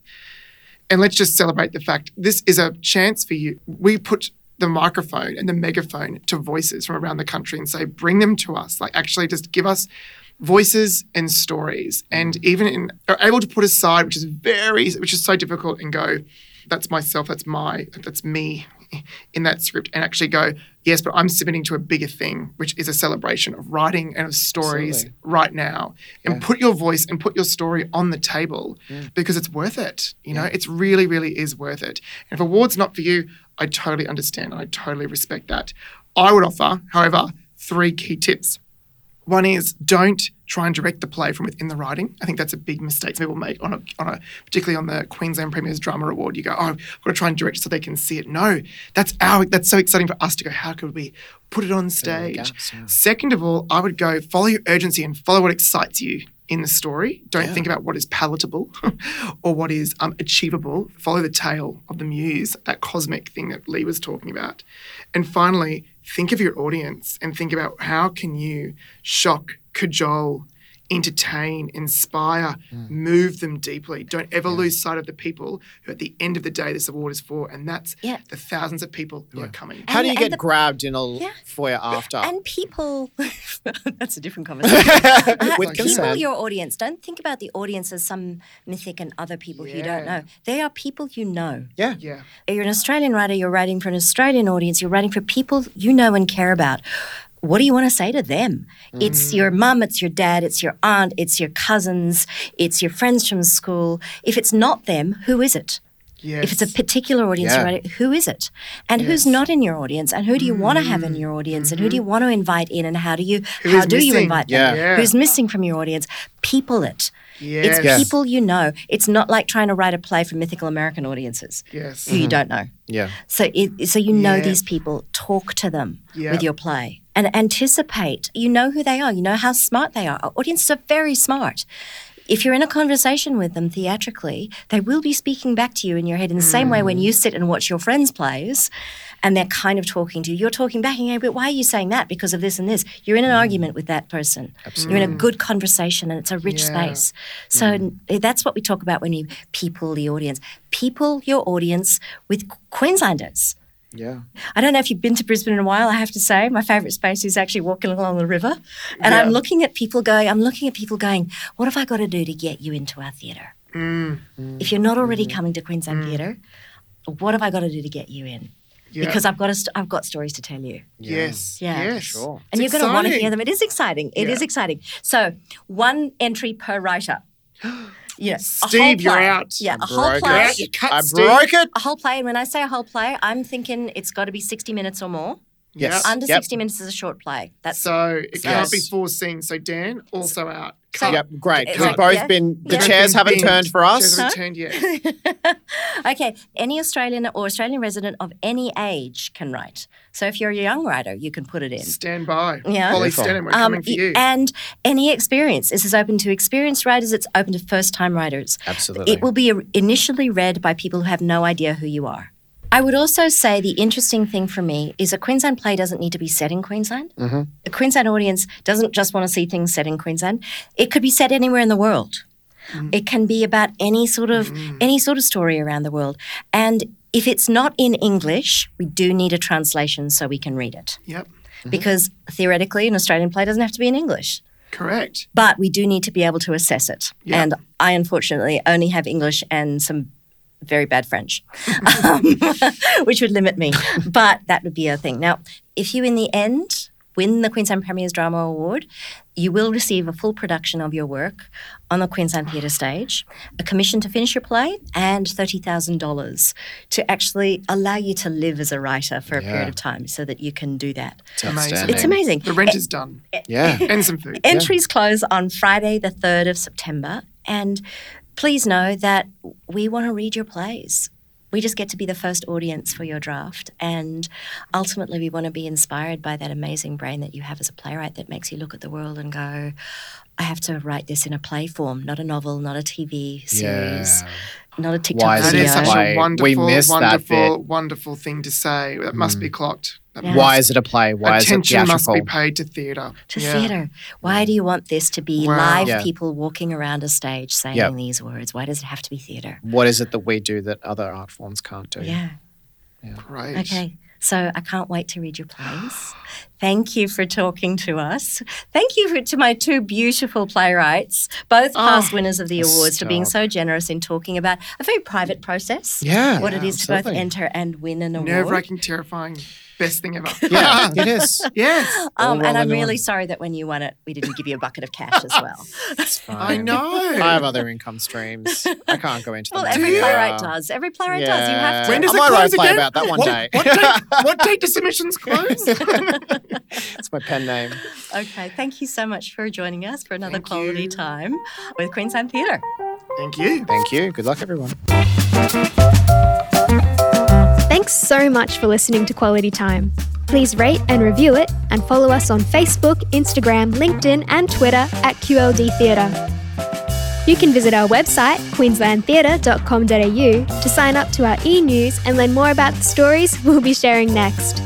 [SPEAKER 4] And let's just celebrate the fact this is a chance for you. We put the microphone and the megaphone to voices from around the country and say, bring them to us. Like, actually, just give us voices and stories. And mm. even in, are able to put aside, which is very, which is so difficult, and go, that's myself, that's my, that's me in that script, and actually go, yes, but I'm submitting to a bigger thing, which is a celebration of writing and of stories
[SPEAKER 3] Absolutely.
[SPEAKER 4] right now. And put your voice and put your story on the table because it's worth it. You know, it's really, really is worth it. And if award's not for you, I totally understand and I totally respect that. I would offer, however, three key tips. One is don't try and direct the play from within the writing. I think that's a big mistake people make on a, on a particularly on the Queensland Premier's Drama Award. You go, oh, I've got to try and direct it so they can see it. No, that's our that's so exciting for us to go. How could we put it on stage?
[SPEAKER 3] gaps, yeah.
[SPEAKER 4] Second of all, I would go follow your urgency and follow what excites you in the story. Don't think about what is palatable or what is um, achievable. Follow the tale of the muse, that cosmic thing that Lee was talking about. And finally, think of your audience and think about how can you shock, cajole, entertain, inspire, move them deeply. Don't ever lose sight of the people who, at the end of the day, this award is for, and that's
[SPEAKER 2] Yeah.
[SPEAKER 4] the thousands of people who are coming.
[SPEAKER 3] How do you get
[SPEAKER 2] the-
[SPEAKER 3] grabbed in a
[SPEAKER 2] Yeah.
[SPEAKER 3] foyer after?
[SPEAKER 2] And people, that's a different conversation. Uh,
[SPEAKER 3] With
[SPEAKER 2] people,
[SPEAKER 3] consent.
[SPEAKER 2] your audience. Don't think about the audience as some mythic and other people who you don't know. They are people you know.
[SPEAKER 3] yeah.
[SPEAKER 4] Yeah.
[SPEAKER 2] You're an Australian writer, you're writing for an Australian audience, you're writing for people you know and care about. What do you want to say to them? It's mm. your mum, it's your dad, it's your aunt, it's your cousins, it's your friends from school. If it's not them, who is it?
[SPEAKER 4] Yes.
[SPEAKER 2] If it's a particular audience,
[SPEAKER 3] Yeah.
[SPEAKER 2] who is it? And who's not in your audience? And who do you want to have in mm. your audience? And who do mm-hmm. you want to invite in? And how do you
[SPEAKER 4] Who
[SPEAKER 2] how do you invite them?
[SPEAKER 4] Yeah.
[SPEAKER 2] Who's missing from your audience? People it.
[SPEAKER 4] Yes.
[SPEAKER 2] It's
[SPEAKER 3] Yes.
[SPEAKER 2] people you know. It's not like trying to write a play for mythical American audiences
[SPEAKER 4] Yes.
[SPEAKER 2] who you mm-hmm. don't know.
[SPEAKER 3] Yeah.
[SPEAKER 2] So, it, so you know these people. Talk to them with your play and anticipate. You know who they are. You know how smart they are. Our audiences are very smart. If you're in a conversation with them theatrically, they will be speaking back to you in your head in the same way when
[SPEAKER 4] Mm.
[SPEAKER 2] you sit and watch your friends' plays and they're kind of talking to you. You're talking back and you but why are you saying that? Because of this and this. You're in an argument with that person. You're in a good conversation and it's a rich
[SPEAKER 4] Mm. Yeah. Mm.
[SPEAKER 2] space. So n- that's what we talk about when you people the audience. People your audience with Queenslanders.
[SPEAKER 3] Yeah.
[SPEAKER 2] I don't know if you've been to Brisbane in a while. I have to say, my favourite space is actually walking along the river, and I'm looking at people going. I'm looking at people going. What have I got to do to get you into our theatre?
[SPEAKER 4] Mm,
[SPEAKER 2] If you're not already coming to Queensland Theatre, what have I got to do to get you in?
[SPEAKER 4] yeah.
[SPEAKER 2] Because I've got a st- I've got stories to tell you.
[SPEAKER 4] yes,
[SPEAKER 2] Yeah.
[SPEAKER 4] yes,
[SPEAKER 3] Sure.
[SPEAKER 2] and
[SPEAKER 4] It's
[SPEAKER 2] you're going to want to hear them. It is exciting. It is
[SPEAKER 4] Yeah.
[SPEAKER 2] exciting. So one entry per writer. Yeah, a whole
[SPEAKER 4] Steve, you're out.
[SPEAKER 2] Yeah,
[SPEAKER 3] I
[SPEAKER 2] a whole
[SPEAKER 3] broke
[SPEAKER 2] play.
[SPEAKER 3] it.
[SPEAKER 4] You cut,
[SPEAKER 3] I
[SPEAKER 4] Steve.
[SPEAKER 3] broke it.
[SPEAKER 2] A whole play. And when I say a whole play, I'm thinking it's got to be 60 minutes or more.
[SPEAKER 3] Yes.
[SPEAKER 2] Under
[SPEAKER 3] Yep.
[SPEAKER 2] 60 minutes is a short play. That's
[SPEAKER 4] So it can't be
[SPEAKER 3] Yes.
[SPEAKER 4] four scenes. So Dan also out.
[SPEAKER 2] So-
[SPEAKER 4] Cut.
[SPEAKER 3] Yep. Great.
[SPEAKER 2] It's
[SPEAKER 3] We've
[SPEAKER 2] like-
[SPEAKER 3] both
[SPEAKER 2] yeah.
[SPEAKER 3] been. The
[SPEAKER 2] Yeah.
[SPEAKER 3] chairs haven't
[SPEAKER 4] Binged.
[SPEAKER 3] turned for
[SPEAKER 4] Chairs
[SPEAKER 3] us.
[SPEAKER 4] haven't turned yet.
[SPEAKER 2] okay. Any Australian or Australian resident of any age can write. So if you're a young writer, you can put it in.
[SPEAKER 4] Stand by.
[SPEAKER 2] Yeah.
[SPEAKER 4] Holly
[SPEAKER 3] Beautiful.
[SPEAKER 4] Stenham, we're
[SPEAKER 2] Um,
[SPEAKER 4] coming for
[SPEAKER 2] y-
[SPEAKER 4] you.
[SPEAKER 2] and any experience. This is open to experienced writers. It's open to first-time writers.
[SPEAKER 3] Absolutely.
[SPEAKER 2] It will be initially read by people who have no idea who you are. I would also say the interesting thing for me is a Queensland play doesn't need to be set in Queensland.
[SPEAKER 3] Mm-hmm.
[SPEAKER 2] A Queensland audience doesn't just want to see things set in Queensland. It could be set anywhere in the world. Mm. It can be about any sort of mm. any sort of story around the world. And if it's not in English, we do need a translation so we can read it.
[SPEAKER 4] yep. Mm-hmm.
[SPEAKER 2] Because theoretically, an Australian play doesn't have to be in English
[SPEAKER 4] Correct.
[SPEAKER 2] but we do need to be able to assess it.
[SPEAKER 4] Yeah.
[SPEAKER 2] And I unfortunately only have English and some very bad French, um, which would limit me. But that would be a thing. Now, if you in the end win the Queensland Premier's Drama Award, you will receive a full production of your work on the Queensland Theatre stage, a commission to finish your play, and $30,000 to actually allow you to live as a writer for a period of time so that you can do that.
[SPEAKER 3] It's
[SPEAKER 4] Amazing.
[SPEAKER 2] It's amazing.
[SPEAKER 4] The rent is done.
[SPEAKER 3] Yeah.
[SPEAKER 4] And some food.
[SPEAKER 2] Entries close on Friday, the 3rd of September. And please know that we want to read your plays. We just get to be the first audience for your draft. And ultimately, we want to be inspired by that amazing brain that you have as a playwright that makes you look at the world and go, I have to write this in a play form, not a novel, not a TV series,
[SPEAKER 3] Yeah.
[SPEAKER 2] not a TikTok
[SPEAKER 3] Why is
[SPEAKER 4] That
[SPEAKER 3] it
[SPEAKER 2] video.
[SPEAKER 4] is such a
[SPEAKER 3] We
[SPEAKER 4] wonderful,
[SPEAKER 3] missed that
[SPEAKER 4] wonderful, wonderful thing to say. That must be mm. clocked. That
[SPEAKER 2] Yeah.
[SPEAKER 3] Why is it a play? Why
[SPEAKER 4] Attention
[SPEAKER 3] is it
[SPEAKER 4] must be paid to theatre.
[SPEAKER 2] to
[SPEAKER 4] Yeah.
[SPEAKER 2] theatre. Why do you want this to be
[SPEAKER 4] Wow.
[SPEAKER 2] live
[SPEAKER 3] Yeah.
[SPEAKER 2] people walking around a stage saying
[SPEAKER 3] Yep.
[SPEAKER 2] these words? Why does it have to be theatre?
[SPEAKER 3] What is it that we do that other art forms can't do?
[SPEAKER 2] Yeah.
[SPEAKER 4] Great.
[SPEAKER 2] Okay. So I can't wait to read your plays. Thank you for talking to us. Thank you for, to my two beautiful playwrights, both oh, past
[SPEAKER 4] Oh,
[SPEAKER 2] winners of the awards, for being so generous in talking about a very private process.
[SPEAKER 3] Yeah,
[SPEAKER 2] What it is to both enter and win an award.
[SPEAKER 4] Nerve wracking, terrifying. Best thing ever.
[SPEAKER 3] Yeah, it is.
[SPEAKER 4] yes.
[SPEAKER 2] Um, and I'm really
[SPEAKER 3] one.
[SPEAKER 2] sorry that when you won it, we didn't give you a bucket of cash as well.
[SPEAKER 3] It's fine.
[SPEAKER 4] I know.
[SPEAKER 3] I have other income streams. I can't go into
[SPEAKER 2] well,
[SPEAKER 3] them.
[SPEAKER 2] every
[SPEAKER 4] you?
[SPEAKER 2] playwright does. Every playwright does. You have to.
[SPEAKER 4] When does
[SPEAKER 3] I
[SPEAKER 4] it
[SPEAKER 3] might
[SPEAKER 4] close
[SPEAKER 3] write a play
[SPEAKER 4] again?
[SPEAKER 3] about that one
[SPEAKER 4] what,
[SPEAKER 3] day.
[SPEAKER 4] What date, what date do submissions close?
[SPEAKER 3] It's my pen name.
[SPEAKER 2] Okay. Thank you so much for joining us for another
[SPEAKER 4] Thank
[SPEAKER 2] quality
[SPEAKER 4] you.
[SPEAKER 2] time with Queensland Theatre.
[SPEAKER 4] Thank you.
[SPEAKER 3] Thank you. Good luck, everyone.
[SPEAKER 1] Thanks so much for listening to Quality Time. Please rate and review it and follow us on Facebook, Instagram, LinkedIn, and Twitter at QLD Theatre. You can visit our website, queenslandtheatre.com.au, to sign up to our e news and learn more about the stories we'll be sharing next.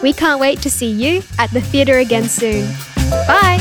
[SPEAKER 1] We can't wait to see you at the theatre again soon. Bye!